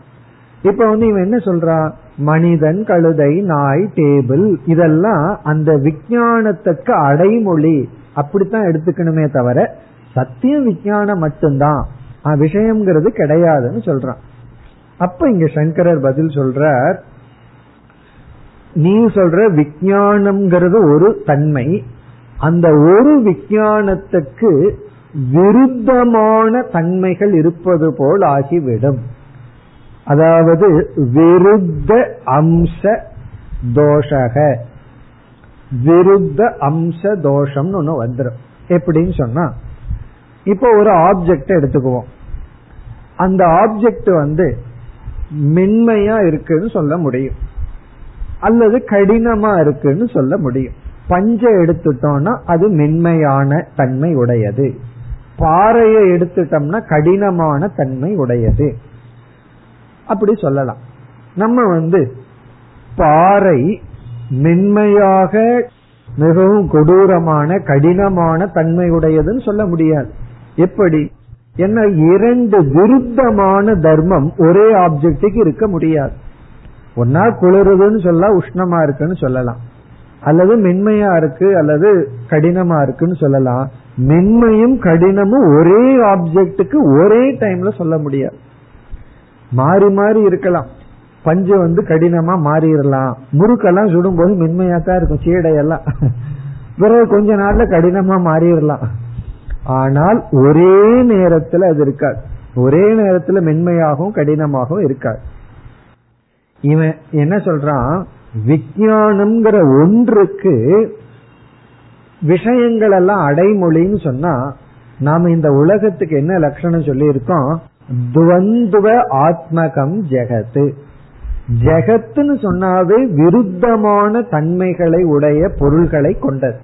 இப்ப வந்து இவன் என்ன சொல்றான்? மனிதன் கழுதை நாய் டேபிள் இதெல்லாம் அந்த விஞ்ஞானத்துக்கு அடைமொழி. அப்படித்தான் எடுத்துக்கணுமே தவிர சத்திய விஞ்ஞானம் மட்டும்தான். விஷயம்ங்கிறது கிடையாதுன்னு சொல்றான். அப்ப இங்க சங்கரர் பதில் சொல்றார் நீ சொல்ற விஜயானம்ங்கிறது ஒரு தன்மை அந்த ஒரு விஞ்ஞானத்துக்கு விருத்தமான தன்மைகள் இருப்பது போல் ஆகிவிடும். அதாவது விருத்த அம்ச தோஷக. விருத்த அம்ச தோஷம்னு ஒண்ணு வந்துடும் எப்படின்னு சொன்னா இப்போ ஒரு ஆப்ஜெக்ட் எடுத்துக்குவோம். அந்த ஆப்ஜெக்ட் வந்து மென்மையா இருக்குன்னு சொல்ல முடியும். அல்லது கடினமா இருக்குன்னு சொல்ல முடியும். பஞ்ச எடுத்துட்டோம்னா அது மென்மையான தன்மை உடையது. பாறையை எடுத்துட்டோம்னா கடினமான தன்மை உடையது. அப்படி சொல்லலாம். நம்ம வந்து பாறை மென்மையாக மிகவும் கொடூரமான கடினமான தன்மையுடையதுன்னு சொல்ல முடியாது. எப்படி? என்ன இரண்டு விருத்தமான தர்மம் ஒரே ஆப்ஜெக்டுக்கு இருக்க முடியாது. ஒன்னா குளிருதுன்னு சொல்லலாம் உஷ்ணமா இருக்குன்னு சொல்லலாம். அல்லது மென்மையா இருக்கு அல்லது கடினமா இருக்குன்னு சொல்லலாம். மென்மையும் கடினமும் ஒரே ஆப்ஜெக்டுக்கு ஒரே டைம்ல சொல்ல முடியாது. மாறி மாறி இருக்கலாம். பஞ்சு வந்து கடினமா மாறிடலாம். முறுக்கெல்லாம் சுடும்போது மென்மையா தான் இருக்கும் சீடையெல்லாம். பிறகு கொஞ்ச நாள்ல கடினமா மாறிடலாம். ஆனால் ஒரே நேரத்துல அது இருக்காது. ஒரே நேரத்துல மென்மையாகவும் கடினமாகவும் இருக்காது. இவன் என்ன சொல்றான்? விஞ்ஞானம்ங்கிற ஒன்றுக்கு விஷயங்கள் எல்லாம் அடைமொழின்னு சொன்னா நாம இந்த உலகத்துக்கு என்ன லட்சணம் சொல்லி இருக்கோம் துவந்துவ ஆத்மகம் ஜெகத்து. ஜெகத்துன்னு சொன்னாவே விருத்தமான தன்மைகளை உடைய பொருள்களை கொண்டது.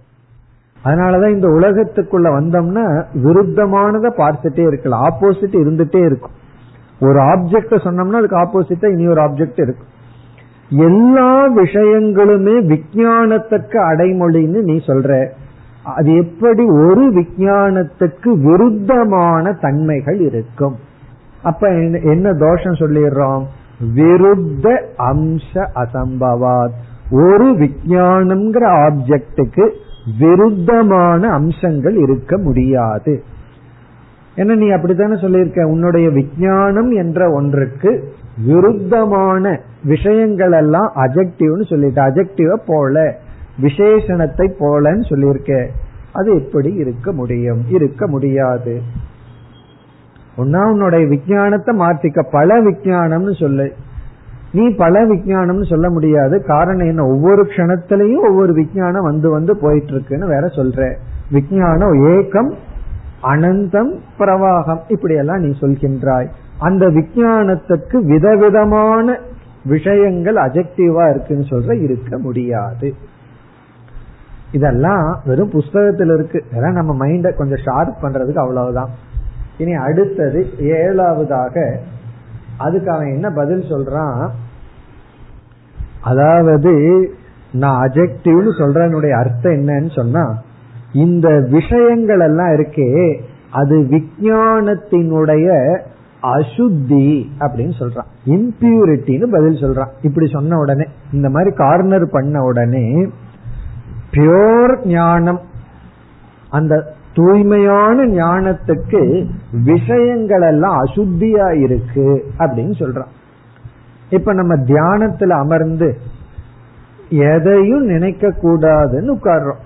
அதனாலதான் இந்த உலகத்துக்குள்ள வந்தோம்னா விருத்தமானதை பார்த்துட்டே இருக்கலாம். ஆப்போசிட் இருந்துட்டே இருக்கும். ஒரு ஆப்ஜெக்ட சொன்னோம்னா அதுக்கு ஆப்போசிட்டா இனி ஒரு ஆப்ஜெக்ட் இருக்கும். எல்லா விஷயங்களுமே விஞ்ஞானத்துக்கு அடைமொழின்னு நீ சொல்ற. அது எப்படி ஒரு விஞ்ஞானத்துக்கு விருத்தமான தன்மைகள் இருக்கும்? அப்ப என்ன தோஷம் சொல்லிடுறோம்? விருத்த அம்ச அசம்பவாத். ஒரு விஜயானம்ங்கிற ஆப்ஜெக்டுக்கு விருத்தமான அம்சங்கள் இருக்க முடியாது. என்ன நீ அப்படித்தானே சொல்லியிருக்க? உன்னுடைய விஞ்ஞானம் என்ற ஒன்றுக்கு விருத்தமான விஷயங்கள் எல்லாம் அஜெக்டிவ்னு சொல்லிட்டு. அஜெக்டிவ போல விசேஷணத்தை போலன்னு சொல்லியிருக்க. அது எப்படி இருக்க முடியும். இருக்க முடியாது. ஒன்னா உன்னுடைய விஞ்ஞானத்தை மாற்றிக்க பல விஞ்ஞானம்னு சொல்லு. நீ பல விஞ்ஞானம்னு சொல்ல முடியாது. காரணம் என்ன? ஒவ்வொரு க்ஷணத்திலையும் ஒவ்வொரு விஞ்ஞானம் வந்து வந்து போயிட்டு இருக்குன்னு வேற சொல்ற. விஞ்ஞானம் ஏக்கம் அனந்தம் பிரவாகம் இப்படி எல்லாம் நீ சொல்கின்றாய். அந்த விஞ்ஞானத்துக்கு விதவிதமான விஷயங்கள் அஜெக்டிவா இருக்குன்னு சொல்ற இருக்க முடியாது. இதெல்லாம் வெறும் புஸ்தகத்தில் இருக்கு. நம்ம மைண்ட கொஞ்சம் ஷார்ப் பண்றதுக்கு அவ்வளவுதான். இனி அடுத்தது ஏழாவதாக அதுக்கு அவன் என்ன பதில் சொல்றான்? அதாவது நான் அஜெக்டிவ்னு சொல்றனுடைய அர்த்தம் என்னன்னு சொன்னா இந்த விஷயங்கள் எல்லாம் இருக்கே அது விஞ்ஞானத்தினுடைய அசுத்தி அப்படின்னு சொல்றான். இம்பியூரிட்டின்னு பதில் சொல்றான். இப்படி சொன்ன உடனே இந்த மாதிரி கார்னர் பண்ண உடனே பியோர் ஞானம் அந்த தூய்மையான ஞானத்துக்கு விஷயங்கள் எல்லாம் அசுத்தியா இருக்கு அப்படின்னு சொல்றான். இப்ப நம்ம தியானத்துல அமர்ந்து எதையும் நினைக்க கூடாதுன்னு உட்கார்றோம்.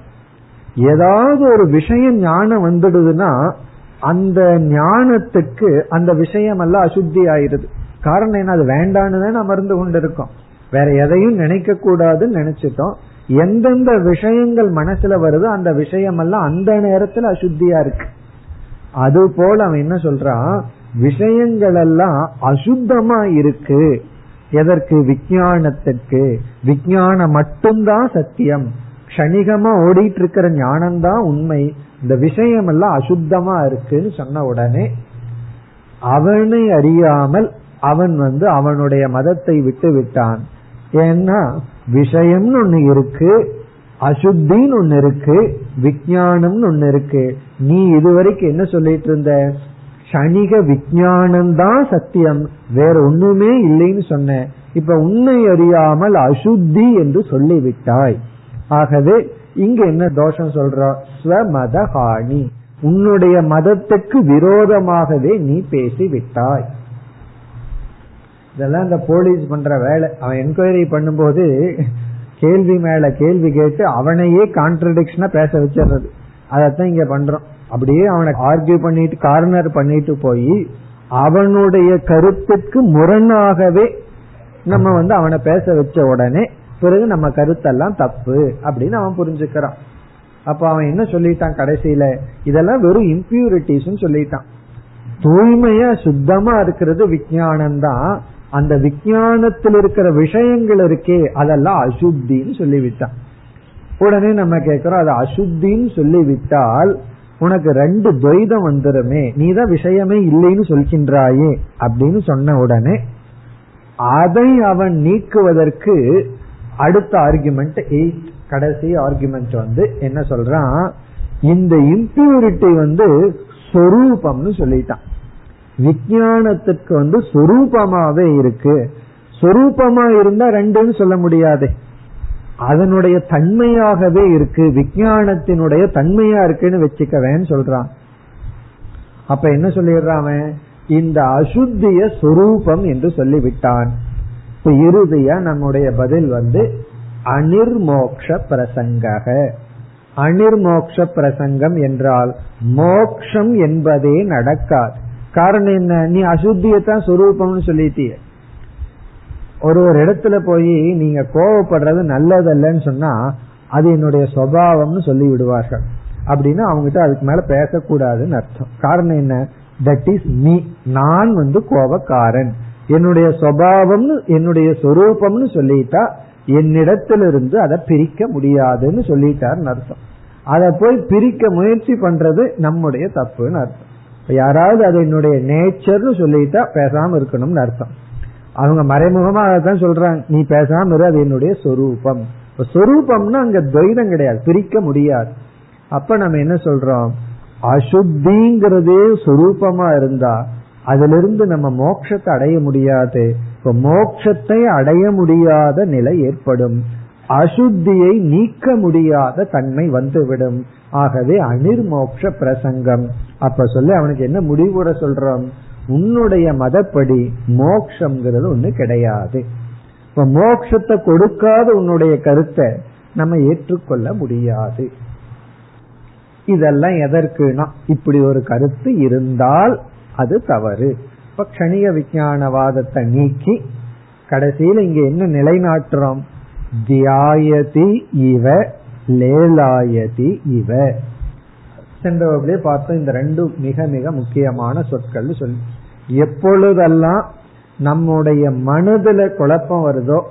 ஏதாவது ஒரு விஷயம் ஞானம் வந்துடுதுன்னா அந்த ஞானத்துக்கு அந்த விஷயம் எல்லாம் அசுத்தி ஆயிருது காரணம் என்ன? அது வேண்டான்னு தான் அமர்ந்து கொண்டு இருக்கோம் வேற எதையும் நினைக்க கூடாதுன்னு நினைச்சிட்டோம். எந்தெந்த விஷயங்கள் மனசுல வருதோ அந்த விஷயம் எல்லாம் அந்த நேரத்துல அசுத்தியா இருக்கு. அது போல அவன் என்ன சொல்றான்? விஷயங்கள் எல்லாம் அசுத்தமா இருக்கு. எதற்கு? விஞ்ஞானத்திற்கு விஞ்ஞானம் மட்டும்தான் சத்தியம். கணிகமா ஓடிட்டு இருக்கிற ஞானம்தான் உண்மை. இந்த விஷயம் எல்லாம் அசுத்தமா இருக்குன்னு சொன்ன உடனே அவனை அறியாமல் அவன் வந்து அவனுடைய மதத்தை விட்டு விட்டான். ஏன்னா விஷயம்னு ஒண்ணு இருக்கு அசுத்தின்னு ஒண்ணு இருக்கு விஜயானம்னு ஒண்ணு இருக்கு. நீ இதுவரைக்கும் என்ன சொல்லிட்டு இருந்த? சனிக விஜயானம் தான் சத்தியம். வேற ஒண்ணுமே இல்லைன்னு சொன்ன. இப்ப உன்னை அறியாமல் அசுத்தி என்று சொல்லிவிட்டாய். ஆகவே இங்க என்ன தோஷம் சொல்ற? ஸ்வமத ஹானி உன்னுடைய மதத்துக்கு விரோதமாகவே நீ பேசி விட்டாய் இதெல்லாம் இந்த போலீஸ் பண்ற வேலை. அவன் என்கொயரி பண்ணும்போது கேள்வி மேல கேள்வி கேட்டு அவனையே கான்ட்ரடிக்ஷனா பேச வச்சிடுறது. அதத்தான் இங்க பண்றோம். அப்படியே அவனை ஆர்கியூ பண்ணிட்டு கார்னர் பண்ணிட்டு போய் அவனுடைய கருத்துக்கு முரணாகவே நம்ம வந்து அவனை பேச வச்ச உடனே பிறகு நம்ம கருத்தெல்லாம் தப்பு அப்படின்னு அவன் புரிஞ்சுக்கிறான். அப்ப அவன் என்ன சொல்லிட்டான் கடைசியில? இதெல்லாம் வெறும் இம்பியூரிட்டிஸ் சொல்லிட்டான். தூய்மையா சுத்தமா இருக்கிறது விஜயானம் தான் அந்த விஜயானத்தில் இருக்கிற விஷயங்கள் இருக்கே அதெல்லாம் அசுத்தின்னு சொல்லிவிட்டான் உடனே நம்ம கேட்கிறோம் அது அசுத்தின்னு சொல்லிவிட்டால் உனக்கு ரெண்டு துவைதம் வந்துருமே. நீதான் விஷயமே இல்லைன்னு சொல்கின்றாயே அப்படின்னு சொன்ன உடனே அதை அவன் நீக்குவதற்கு அடுத்த ஆர்குமெண்ட் எயிட் கடைசி ஆர்குமெண்ட் வந்து என்ன சொல்றான்? இந்த இம்பியூரிட்டி வந்து சொரூபம்னு சொல்லிட்டான். விஜயானத்துக்கு வந்து சொரூபமாவே இருக்கு. சொரூபமா இருந்தா ரெண்டுன்னு சொல்ல முடியாது. அதனுடைய தன்மையாகவே இருக்கு. விஜயானத்தினுடைய தன்மையா இருக்குன்னு வச்சுக்கவேன்னு சொல்றான். அப்ப என்ன சொல்லிடுறான் இந்த அசுத்திய சொரூபம் என்று சொல்லிவிட்டான். இப்ப இறுதியா நம்முடைய பதில் வந்து அனிர்மோக்ஷ பிரசங்கக. அனிர்மோக்ஷ பிரசங்கம் என்றால் மோக்ஷம் என்பதே நடக்காது. காரணம் என்ன? நீ அசுத்தியத்தான் சுரூபம்னு சொல்லிட்டிய. ஒரு ஒரு இடத்துல போய் நீங்க கோவப்படுறது நல்லதல்லன்னு சொன்னா அது என்னுடைய சுவாவம்னு சொல்லி விடுவார்கள் அப்படின்னா அவங்ககிட்ட அதுக்கு மேல பேசக்கூடாதுன்னு அர்த்தம். காரணம் என்ன? தட் இஸ் மீ நான் வந்து கோபக்காரன். என்னுடைய சுவாவம்னு என்னுடைய சொரூபம்னு சொல்லிட்டா என்னிடத்திலிருந்து அதை பிரிக்க முடியாதுன்னு சொல்லிட்டாருன்னு அர்த்தம். அதை போய் பிரிக்க முயற்சி பண்றது நம்முடைய தப்புன்னு அர்த்தம். யாராவது அது என்னுடைய நேச்சர்னு சொல்லிட்டா பேசாம இருக்கணும்னு அர்த்தம். அவங்க மறைமுகமா அதான் சொல்றாங்க நீ பேசாம இரு அது என்னுடைய சொரூபம். சொரூபம்னா அங்க துவைதம் கிடையாது பிரிக்க முடியாது. அப்ப நம்ம என்ன சொல்றோம்? அசுத்திங்கிறதே சொரூபமா இருந்தா அதுல இருந்து நம்ம மோட்சத்தை அடைய முடியாது. இப்ப மோட்சத்தை அடைய முடியாத நிலை ஏற்படும். அசுத்தியை நீக்க முடியாத தன்மை வந்துவிடும். ஆகவே அனிர்மோக்ஷ பிரசங்கம். அப்ப சொல்லி அவனுக்கு என்ன முடிவுற சொல்றோம்? உன்னுடைய மதப்படி மோக்ஷங்கிறது ஒண்ணு கிடையாது. இப்ப மோக்ஷத்தை கொடுக்காத உன்னுடைய கருத்தை நம்ம ஏற்றுக்கொள்ள முடியாது. இதெல்லாம் எதற்குனா இப்படி ஒரு கருத்து இருந்தால் அது தவறு. இப்ப கணிக விஞ்ஞானவாதத்தை நீக்கி கடைசியில் இங்க என்ன நிலைநாட்டுறோம்? தியாயதி இவ லேலாயதி இவ. சென்ற வகுப்பிலே பார்த்தோம் இந்த ரெண்டு மிக மிக முக்கியமான சொற்கள் சொல்லி. எப்பொழுதெல்லாம் நம்முடைய மனதுல குழப்பம் வருதோ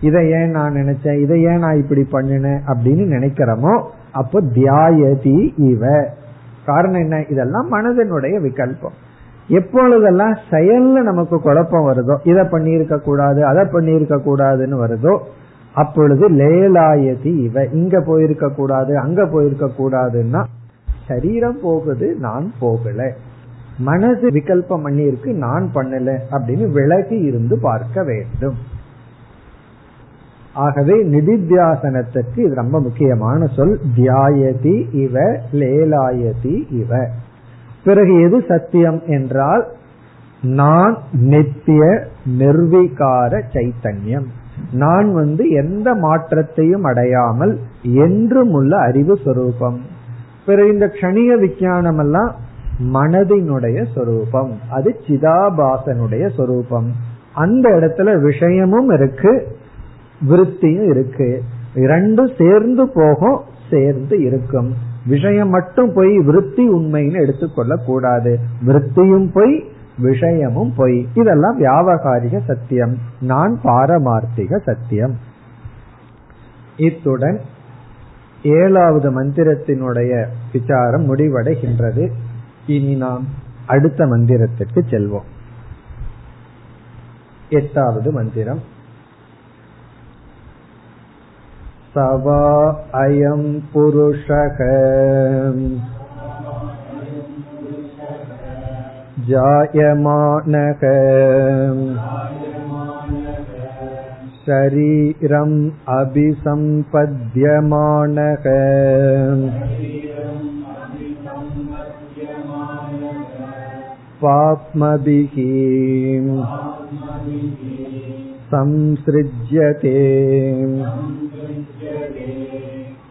இதை ஏன் நான் நினைச்சேன் இதை ஏன் நான் இப்படி பண்ணினேன் அப்படின்னு நினைக்கிறோமோ அப்போ தியாயதி இவ. காரணம் என்ன? இதெல்லாம் மனதனுடைய விகல்பம். எப்பொழுதெல்லாம் செயல்ல நமக்கு குழப்பம் வருதோ இதை பண்ணியிருக்க கூடாது அதை பண்ணியிருக்க கூடாதுன்னு வருதோ அப்பொழுது லேலாயதி இவ. இங்க போயிருக்க கூடாது அங்க போயிருக்க கூடாதுன்னா சரீரம் போகுது நான் போகல. மனசு விகல்பம் பண்ணி இருக்கு நான் பண்ணல அப்படின்னு விலகி இருந்து பார்க்க வேண்டும். ஆகவே நிதித்தியாசனத்துக்கு இது ரொம்ப முக்கியமான சொல். தியாயதி இவ லேலாயதி இவ. பிறகு எது சத்தியம் என்றால் நான் நித்திய நிர்வீகார சைத்தன்யம். நான் வந்து எந்த மாற்றத்தையும் அடையாமல் என்றும் உள்ள அறிவு சொரூபம். பிறகு இந்த கணிக விஞ்ஞானம் எல்லாம் மனதினுடைய சொரூபம். அது சிதாபாசனுடைய சொரூபம். அந்த இடத்துல விஷயமும் இருக்கு விருத்தியும் இருக்கு. இரண்டும் சேர்ந்து போகும் சேர்ந்து இருக்கும். விஷயம் மட்டும் போய் விருத்தி உண்மைன்னு எடுத்துக்கொள்ள கூடாது விருத்தியும் போய் விஷயமும் பொய். இதெல்லாம் வியாபகாரிக சத்தியம். நான் பாரமார்த்திக சத்தியம். இத்துடன் ஏழாவது மந்திரத்தினுடைய விசாரம் முடிவடைகின்றது. இனி நாம் அடுத்த மந்திரத்திற்கு செல்வோம். எட்டாவது மந்திரம். சவா அயம் புருஷக. जायमानः शरीरम् अभिसम्पद्यमानः पाप्मभिः संसृज्यते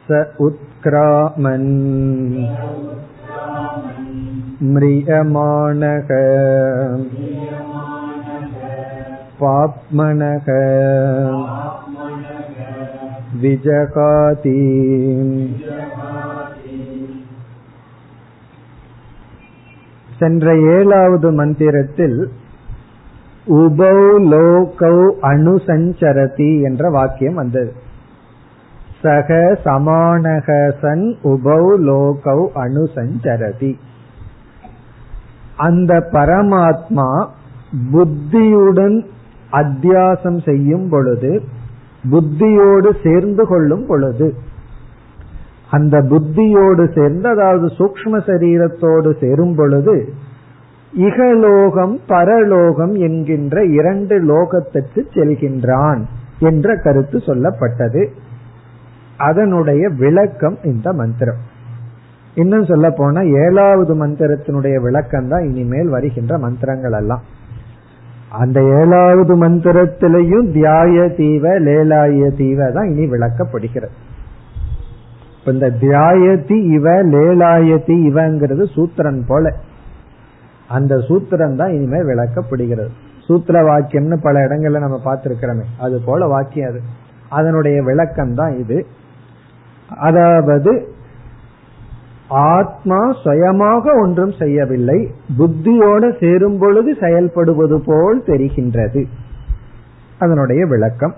स उत्क्रामन् म्रियमाणः पाप्मनः विजगाति சென்ற ஏழாவது மந்திரத்தில் உபௌ லோகௌ அணுசஞ்சரதி என்ற வாக்கியம் வந்தது சக சமானக சன் உபௌ லோகௌ அணுசஞ்சரதி அந்த பரமாத்மா புத்தியுடன் அத்தியாசம் செய்யும் பொழுது புத்தியோடு சேர்ந்து கொள்ளும் பொழுது அந்த புத்தியோடு சேர்ந்து அதாவது சூக்ம சரீரத்தோடு சேரும் பொழுது இகலோகம் பரலோகம் என்கின்ற இரண்டு லோகத்திற்கு செல்கின்றான் என்ற கருத்து சொல்லப்பட்டது. அதனுடைய விளக்கம் இந்த மந்திரம். இன்னும் சொல்ல போனா ஏழாவது மந்திரத்தினுடைய விளக்கம் தான் இனிமேல் வருகின்ற மந்திரங்கள் எல்லாம். அந்த ஏழாவது மந்திரத்திலையும் தியாய தீவ லேலாய தீவ தான் இனி விளக்கப்படுகிறது. இந்த தியாயத்தி இவ லேலாயத்தி இவங்கிறது சூத்திரன் போல. அந்த சூத்திரம் தான் இனிமே விளக்கப்படுகிறது. சூத்திர வாக்கியம்னு பல இடங்கள்ல நம்ம பார்த்திருக்கிறோமே. அது போல வாக்கியம் அது. அதனுடைய விளக்கம் தான் இது. அதாவது ஆத்மா சுயமாக ஒன்றும் செய்யவில்லை. புத்தியோட சேரும் பொழுது செயல்படுவது போல் தெரிகின்றது. அதனுடைய விளக்கம்.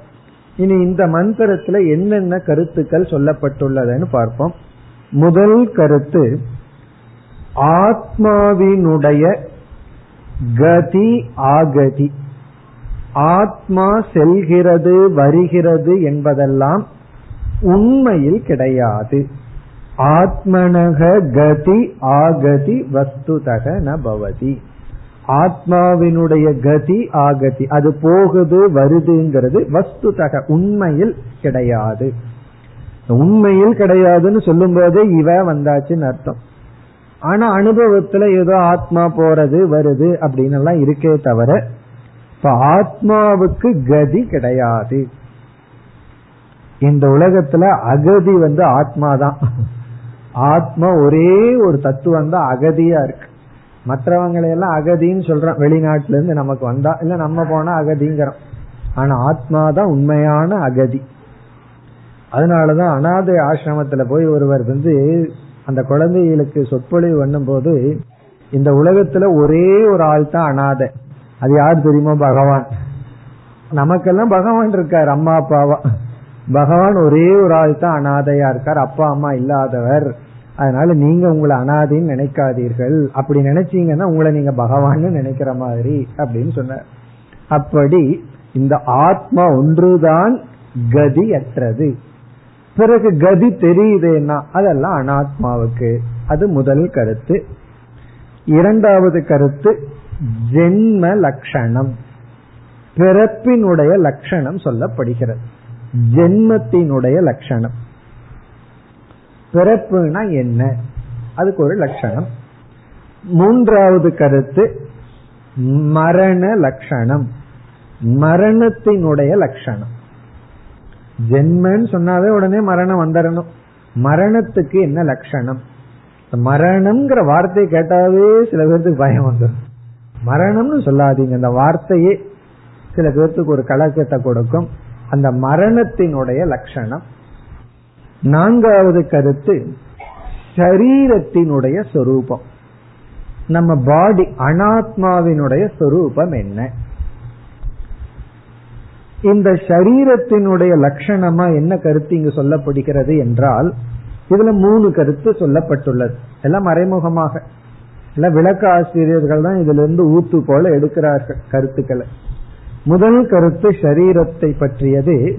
இனி இந்த மந்திரத்துல என்னென்ன கருத்துக்கள் சொல்லப்பட்டுள்ளதுன்னு பார்ப்போம். முதல் கருத்து ஆத்மாவினுடைய கதி ஆகதி. ஆத்மா செல்கிறது வருகிறது என்பதெல்லாம் உண்மையில் கிடையாது. ஆத்மனக கதி ஆகதி வஸ்துதக ந பவதி. ஆத்மாவினுடைய கதி ஆகதி அது போகுது வருதுங்கிறது வஸ்துதக உண்மையில் கிடையாது. உண்மையில் கிடையாதுன்னு சொல்லும் போதே இவ வந்தாச்சுன்னு அர்த்தம். ஆனா அனுபவத்துல ஏதோ ஆத்மா போறது வருது அப்படின்னு எல்லாம் இருக்கே தவிர இப்ப ஆத்மாவுக்கு கதி கிடையாது. இந்த உலகத்துல அகதி வந்து ஆத்மா தான் ஆத்மா ஒரே ஒரு தத்துவம் தான் அகதியா இருக்கு. மற்றவங்களை எல்லாம் அகதின்னு சொல்றோம். வெளிநாட்டுல இருந்து நமக்கு வந்தா இல்ல நம்ம போனா அகதிங்கிறோம். ஆனா ஆத்மா தான் உண்மையான அகதி. அதனாலதான் அனாதை ஆசிரமத்துல போய் ஒருவர் வந்து அந்த குழந்தைகளுக்கு சொற்பொழிவு பண்ணும் போது இந்த உலகத்துல ஒரே ஒரு ஆள் தான் அனாதை. அது யார் தெரியுமா? பகவான். நமக்கெல்லாம் பகவான் இருக்கார் அம்மா அப்பாவா. பகவான் ஒரே ஒரு ஆள் தான் அனாதையா இருக்கார். அப்பா அம்மா இல்லாதவர். அதனால நீங்க உங்களை அனாதைன்னு நினைக்காதீர்கள். அப்படி நினைச்சீங்கன்னா உங்களை நீங்க பகவான்னு நினைக்கிற மாதிரி அப்படின்னு சொன்னார். அப்படி இந்த ஆத்மா ஒன்றுதான் கதியற்றது. பிறகு கதி தெரியுதுன்னா அதெல்லாம் அனாத்மாவுக்கு. அது முதல் கருத்து. இரண்டாவது கருத்து ஜென்ம லட்சணம் பிறப்பினுடைய லட்சணம் சொல்லப்படுகிறது. ஜென்மத்தினுடைய லட்சணம் பிறப்புனா என்ன? அதுக்கு ஒரு லட்சணம். மூன்றாவது கருத்து மரண லட்சணம். மரணத்தினுடைய லட்சணம். ஜென்மன்னு சொன்னாவே உடனே மரணம் வந்துடணும் மரணத்துக்கு என்ன லட்சணம்? மரணம்ங்கிற வார்த்தையை கேட்டாவே சில பேர்த்துக்கு பயம் வந்துடும் மரணம்னு சொல்லாதீங்க. அந்த வார்த்தையே சில பேர்த்துக்கு ஒரு கலக்கத்தை கொடுக்கும். அந்த மரணத்தினுடைய லட்சணம். நான்காவது கருத்து சரீரத்தினுடைய சொரூபம். நம்ம பாடி அனாத்மாவினுடைய சொரூபம் என்ன? இந்த சரீரத்தினுடைய லட்சணமா என்ன கருத்து இங்கு சொல்லப்படுகிறது என்றால் இதுல மூணு கருத்து சொல்லப்பட்டுள்ளது. எல்லாம் மறைமுகமாக. எல்லாம் விளக்க ஆசிரியர்கள் தான் இதுல இருந்து ஊத்து போல எடுக்கிறார்கள் கருத்துக்களை. முதல் கருத்து சரீரத்தை பற்றியது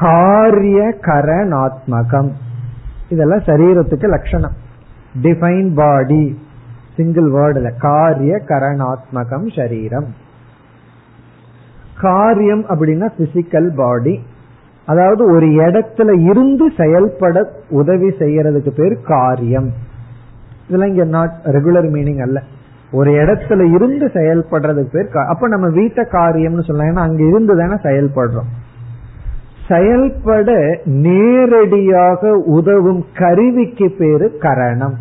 காரிய கரணாத்மகம் இதெல்லாம் சரீரத்துக்கு லட்சணம். டிஃபைன் பாடி சிங்கிள் வேர்டுல காரிய கரணாத்மகம் சரீரம். காரியம் அப்படின்னா பிசிக்கல் பாடி அதாவது ஒரு இடத்துல இருந்து செயல்பட உதவி செய்யறதுக்கு பேர் காரியம். இதெல்லாம் இங்க நாட் ரெகுலர் மீனிங் அல்ல. ஒரு இடத்துல இருந்து செயல்படுறதுக்கு பேர் அப்ப நம்ம வீட்டை காரியம்னு சொல்லலாம். அங்க இருந்து தானே செயல்படுறோம். செயல்பட நேரடியாக உதவும் கருவிக்கு பேரு கரணம்.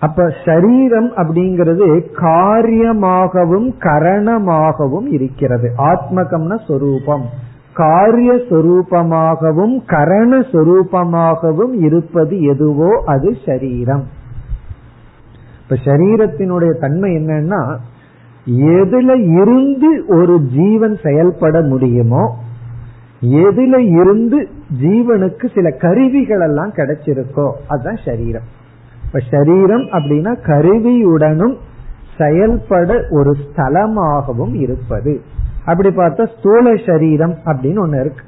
அப்ப சரீரம் அப்படிங்கிறது காரியமாகவும் கரணமாகவும் இருக்கிறது. ஆத்மகம்னா சொரூபம். காரிய சொரூபமாகவும் கரண சொரூபமாகவும் இருப்பது எதுவோ அது சரீரம். இப்ப சரீரத்தினுடைய தன்மை என்னன்னா எதுல இருந்து ஒரு ஜீவன் செயல்பட முடியுமோ எதுல இருந்து ஜீவனுக்கு சில கருவிகள் எல்லாம் கிடைச்சிருக்கோ அதுதான் சரீரம். இப்ப சரீரம் அப்படின்னா கருவியுடனும் செயல்பட ஒரு ஸ்தலமாகவும் இருப்பது. அப்படி பார்த்தா ஸ்தூல சரீரம் அப்படின்னு ஒண்ணு இருக்கு.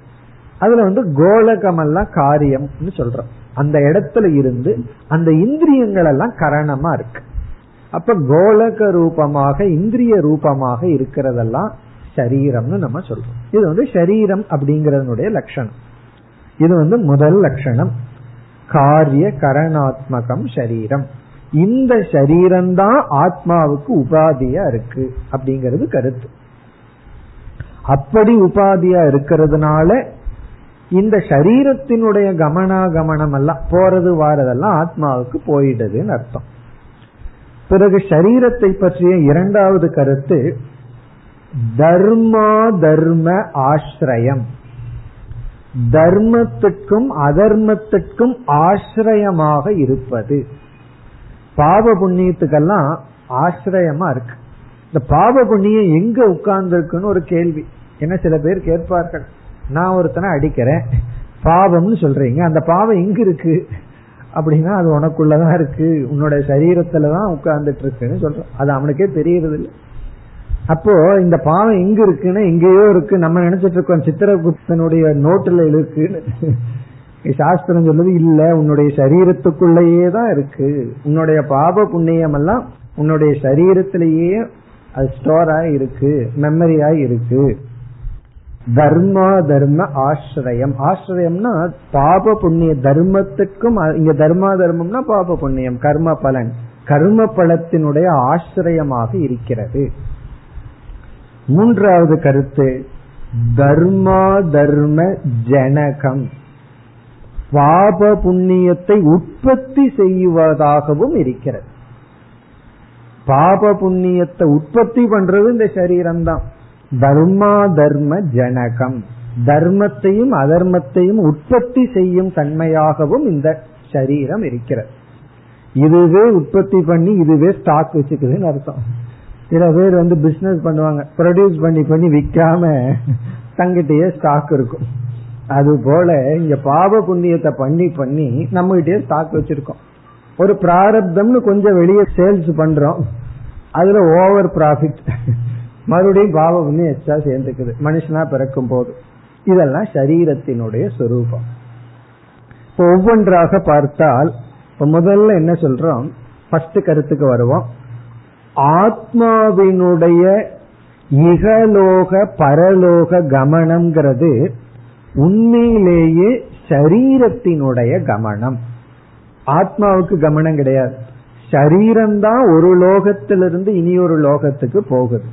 அதுல வந்து கோலகம் எல்லாம் காரியம்னு சொல்றோம். அந்த இடத்துல இருந்து அந்த இந்திரியங்கள் எல்லாம் கரணமா இருக்கு. அப்ப கோலக ரூபமாக இந்திரிய ரூபமாக இருக்கிறதெல்லாம் சரீரம்னு நம்ம சொல்றோம். இது வந்து சரீரம் அப்படிங்கறதனுடைய லட்சணம். இது வந்து முதல் லட்சணம். காரிய கரணாத்மகம் சரீரம். இந்த சரீரம்தான் ஆத்மாவுக்கு உபாதியா இருக்கு அப்படிங்கிறது கருத்து. அப்படி உபாதியா இருக்கிறதுனால இந்த சரீரத்தினுடைய கமனாகமனம் எல்லாம் போறது வாரதெல்லாம் ஆத்மாவுக்கு போயிடுதுன்னு அர்த்தம். பிறகு சரீரத்தை பற்றிய இரண்டாவது கருத்து தர்மா தர்ம ஆசிரயம் தர்மத்துக்கும் அதர்மத்துக்கும் ஆசிரயமாக இருப்பது. பாவ புண்ணியத்துக்கெல்லாம் ஆசிரியமா இருக்கு. இந்த பாவ புண்ணியம் எங்க உட்கார்ந்து இருக்குன்னு ஒரு கேள்வி. என்ன சில பேர் கேட்பார்கள். நான் ஒருத்தனை அடிக்கிறேன். பாவம்னு சொல்றீங்க. அந்த பாவம் எங்க இருக்கு? அப்படின்னா அது உனக்குள்ளதான் இருக்கு. உன்னோட சரீரத்துலதான் உட்கார்ந்துட்டு இருக்குன்னு சொல்றோம். அது அவனுக்கே தெரியறது இல்லை அப்போ இந்த பாவம் எங்க இருக்குன்னா எங்கேயோ இருக்கு. நம்ம நினைச்சிட்டு இருக்கோம் சித்திரகுப்தனுடைய நோட்டுல இருக்குன்னு. சாஸ்திரம் சொல்லுது இல்ல உன்னுடைய சரீரத்துக்குள்ளேயே தான் இருக்கு. உன்னுடைய பாப புண்ணியம் எல்லாம் உன்னுடைய சரீரத்திலேயே அது ஸ்டோர் ஆகி இருக்கு மெமரி ஆகி இருக்கு. தர்மா தர்ம ஆசிரியம். ஆசிரியம்னா பாப புண்ணிய தர்மத்துக்கும் இங்க தர்மா தர்மம்னா பாப புண்ணியம் கர்ம பலன். கர்ம பலத்தினுடைய ஆசிரியமாக இருக்கிறது. மூன்றாவது கருத்து தர்மா தர்ம ஜனகம். பாப புண்ணியத்தை உற்பத்தி செய்வதாகவும் இருக்கிறது. பாப புண்ணியத்தை உற்பத்தி பண்றது இந்த சரீரம் தான் தர்மா தர்ம ஜனகம். தர்மத்தையும் அதர்மத்தையும் உற்பத்தி செய்யும் தன்மையாகவும் இந்த சரீரம் இருக்கிறது. இதுவே உற்பத்தி பண்ணி இதுவே ஸ்டாக் வச்சுக்குதுன்னு அர்த்தம். சில பேர் வந்து பிசினஸ் பண்ணுவாங்க. ப்ரொடியூஸ் பண்ணி பண்ணி விற்காம தங்கிட்டயே ஸ்டாக் இருக்கும். அது போல இங்க பாவ புண்ணியத்தை பண்ணி பண்ணி நம்ம கிட்டே ஸ்டாக் வச்சிருக்கோம். ஒரு பிராரப்தம்னு கொஞ்சம் வெளியே சேல்ஸ் பண்றோம். அதுல ஓவர் ப்ராஃபிட் மறுபடியும் பாவ புண்ணியம் எச்சா சேர்ந்துக்குது. மனுஷனா பிறக்கும் போது. இதெல்லாம் சரீரத்தினுடைய சொரூபம். இப்போ ஒவ்வொன்றாக பார்த்தால் இப்ப முதல்ல என்ன சொல்றோம்? ஃபர்ஸ்ட் கருத்துக்கு வருவோம். ஆத்மாவினுடைய இகலோக பரலோக கமனம்ங்கிறது உண்மையிலேயே சரீரத்தினுடைய கமனம். ஆத்மாவுக்கு கமனம் கிடையாது. சரீரம்தான் ஒரு லோகத்திலிருந்து இனி ஒரு லோகத்துக்கு போகுது.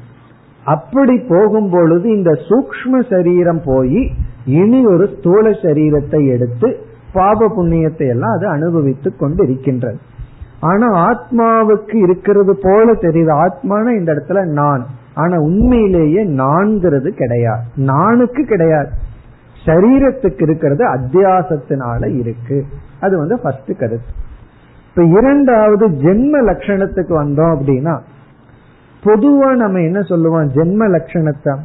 அப்படி போகும் பொழுது இந்த சூக்ம சரீரம் போய் இனி ஒரு ஸ்தூல சரீரத்தை எடுத்து பாப புண்ணியத்தை எல்லாம் அது அனுபவித்துக் கொண்டு இருக்கின்றது ஆனா ஆத்மாவுக்கு இருக்கிறது போல தெரியுது. ஆத்மான இந்த இடத்துல நான். ஆனா உண்மையிலேயே நான்கிறது கிடையாது. நானுக்கு கிடையாது. சரீரத்துக்கு இருக்கிறது அத்தியாசத்தினால இருக்கு. அது வந்து ஃபர்ஸ்ட் கருத்து. இப்ப இரண்டாவது ஜென்ம லட்சணத்துக்கு வந்தோம் அப்படின்னா பொதுவா நம்ம என்ன சொல்லுவோம்? ஜென்ம லட்சணத்தை.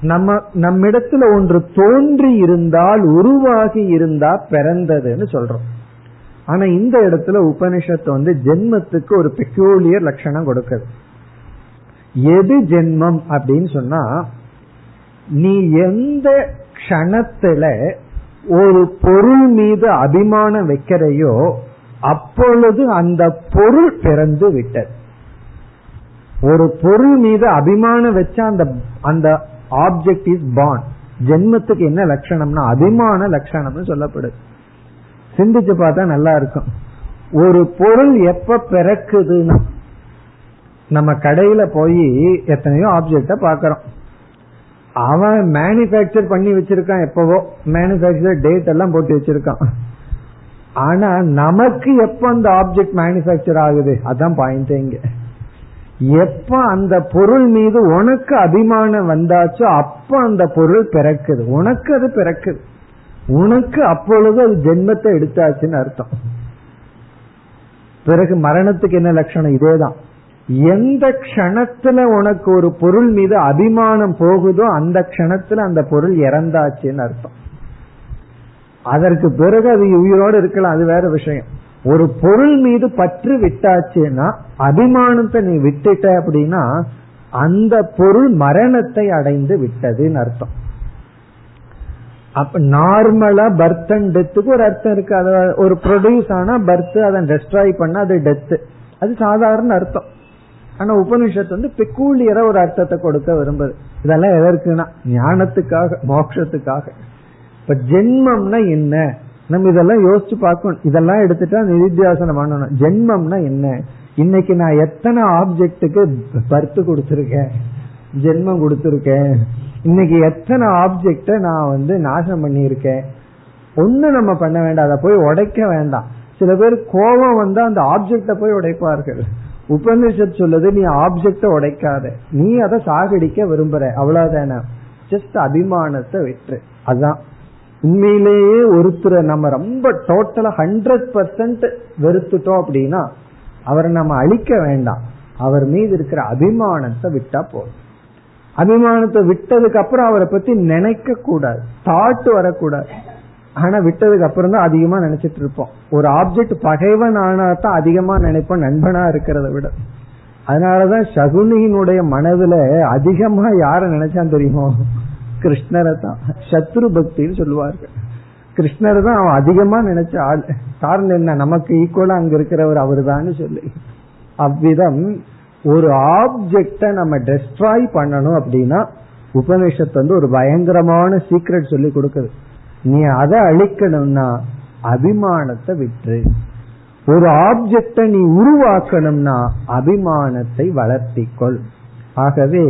நம்ம நம்மிடத்துல ஒன்று தோன்றி இருந்தால் உருவாகி இருந்தா பிறந்ததுன்னு சொல்றோம். ஆனா இந்த இடத்துல உபனிஷத்து வந்து ஜென்மத்துக்கு ஒரு பெக்யூலியர் லட்சணம் கொடுக்குது. எது ஜென்மம் அப்படின்னு சொன்னா நீ எந்த கணத்துல ஒரு பொருள் மீது அபிமானம் வைக்கிறையோ அப்பொழுது அந்த பொருள் பிறந்து விட்டது. ஒரு பொருள் மீது அபிமானம் வச்சா அந்த அந்த ஆப்ஜெக்ட் இஸ் பான் ஜென்மத்துக்கு என்ன லட்சணம்னா அபிமான லட்சணம்னு சொல்லப்படுது. சிந்திச்சு பார்த்தா நல்லா இருக்கும். ஒரு பொருள் எப்ப பிறக்குதுன்னா நம்ம கடையில போய் எத்தனையோ ஆப்ஜெக்ட பாக்கிறோம் அவன் மேனுபேக்சர் பண்ணி வச்சிருக்கான் எப்பவோ. மேனுபேக்சர் டேட் எல்லாம் போட்டு வச்சிருக்கான். ஆனா நமக்கு எப்ப அந்த ஆப்ஜெக்ட் மேனுபேக்சர் ஆகுது? அதான் பாயிண்ட் இங்க. எப்ப அந்த பொருள் மீது உனக்கு அபிமானம் வந்தாச்சோ அப்ப அந்த பொருள் பிறக்குது. உனக்கு அது பிறக்குது. உனக்கு அப்பொழுது அது ஜென்மத்தை எடுத்தாச்சுன்னு அர்த்தம். பிறகு மரணத்துக்கு என்ன லட்சணம்? இதேதான். எந்த க்ஷணத்துல உனக்கு ஒரு பொருள் மீது அபிமானம் போகுதோ அந்த க்ஷணத்துல அந்த பொருள் இறந்தாச்சுன்னு அர்த்தம். அதற்கு பிறகு அது உயிரோடு இருக்கலாம் அது வேற விஷயம். ஒரு பொருள் மீது பற்று விட்டாச்சுன்னா அபிமானத்தை நீ விட்டுட்ட அப்படின்னா அந்த பொருள் மரணத்தை அடைந்து விட்டதுன்னு அர்த்தம். அப்ப நார்மலா பர்த் அண்ட் டெத்துக்கு ஒரு அர்த்தம் இருக்கு. அது ஒரு ப்ரொடியூஸ் ஆனா பர்த் அதை டெஸ்ட்ராய் பண்ண அது டெத்து அது சாதாரண அர்த்தம். ஆனா உபனிஷத்து வந்து பெக்கூலியரா ஒரு அர்த்தத்தை கொடுக்க விரும்புது. இதெல்லாம் எதற்குனா ஞானத்துக்காக மோட்சத்துக்காக. இப்ப ஜென்மம்னா என்ன? நம்ம இதெல்லாம் யோசிச்சு பார்க்கணும். இதெல்லாம் எடுத்துட்டா நிதித்தியாசனம் பண்ணணும். ஜென்மம்னா என்ன? இன்னைக்கு நான் எத்தனை ஆப்ஜெக்டுக்கு பர்த்து கொடுத்துருக்கேன்? ஜென்மம் கொடுத்துருக்கேன். இன்னைக்கு எத்தனை ஆப்ஜெக்ட நான் வந்து நாசம் பண்ணியிருக்கேன்? ஒண்ணு நம்ம பண்ண வேண்டாம். அதை போய் உடைக்க வேண்டாம். சில பேர் கோபம் வந்தா அந்த ஆப்ஜெக்ட போய் உடைப்பார்கள். உபனிஷத் சொல்லுது நீ ஆப்ஜெக்ட உடைக்காத. நீ அதை சாகடிக்க விரும்புற. அவ்வளவுதானே. ஜஸ்ட் அபிமானத்தை விட்டுரு. அதான். உண்மையிலேயே ஒருத்தரை நம்ம ரொம்ப டோட்டலா ஹண்ட்ரட் பர்சன்ட் வெறுத்துட்டோம் அப்படின்னா அவரை நம்ம அழிக்க வேண்டாம். அவர் மீது இருக்கிற அபிமானத்தை விட்டா போதும். அபிமானத்தை விட்டதுக்கு அப்புறம் அவரை பத்தி நினைக்க கூடாது. தாட்டு வரக்கூடாது. ஆனா விட்டதுக்கு அப்புறம் தான் அதிகமா நினைச்சிட்டு இருப்போம். ஒரு ஆப்ஜெக்ட் பகைவன் ஆனா தான் அதிகமா நினைப்போம் நண்பனா இருக்கிறத விட. அதனாலதான் சகுனியினுடைய மனதுல அதிகமா யார நினைச்சான் தெரியுமோ? கிருஷ்ணரை தான். சத்ரு பக்தின்னு சொல்லுவார்கள். கிருஷ்ணர் தான் அவன் அதிகமா நினைச்ச ஆள். காரணம் என்ன? நமக்கு ஈக்குவலா அங்க இருக்கிறவர் அவரு சொல்லி. அவ்விதம் ஒரு ஆப்ஜெக்ட நம்ம டெஸ்ட்ராய் பண்ணணும் அப்படின்னா உபனிஷத்து வந்து ஒரு பயங்கரமான சீக்ரெட் சொல்லி கொடுக்குது. நீ அதை அழிக்கணும்னா அபிமானத்தை விட்டு ஒரு ஆப்ஜெக்ட நீ உருவாக்கணும்னா அபிமானத்தை வளர்த்திக்கொள். ஆகவே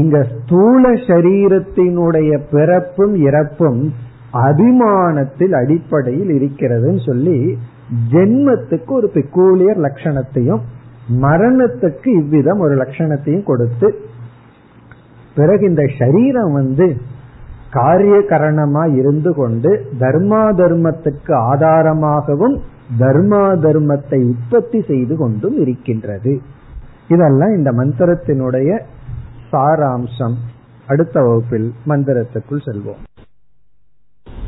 இங்க ஸ்தூல சரீரத்தினுடைய பிறப்பும் இறப்பும் அபிமானத்தில் அடிப்படையில் இருக்கிறதுன்னு சொல்லி ஜென்மத்துக்கு ஒரு பெக்கூலியர் லட்சணத்தையும் மரணத்துக்கு இவ்விதம் ஒரு லட்சணத்தையும் கொடுத்து பிறகு இந்த சரீரம் வந்து காரிய கரணமா இருந்து கொண்டு தர்மா தர்மத்துக்கு ஆதாரமாகவும் தர்மா தர்மத்தை உற்பத்தி செய்து கொண்டும் இருக்கின்றது. இதெல்லாம் இந்த மந்திரத்தினுடைய சாராம்சம். அடுத்த வகுப்பில் மந்திரத்துக்குள் செல்வோம்.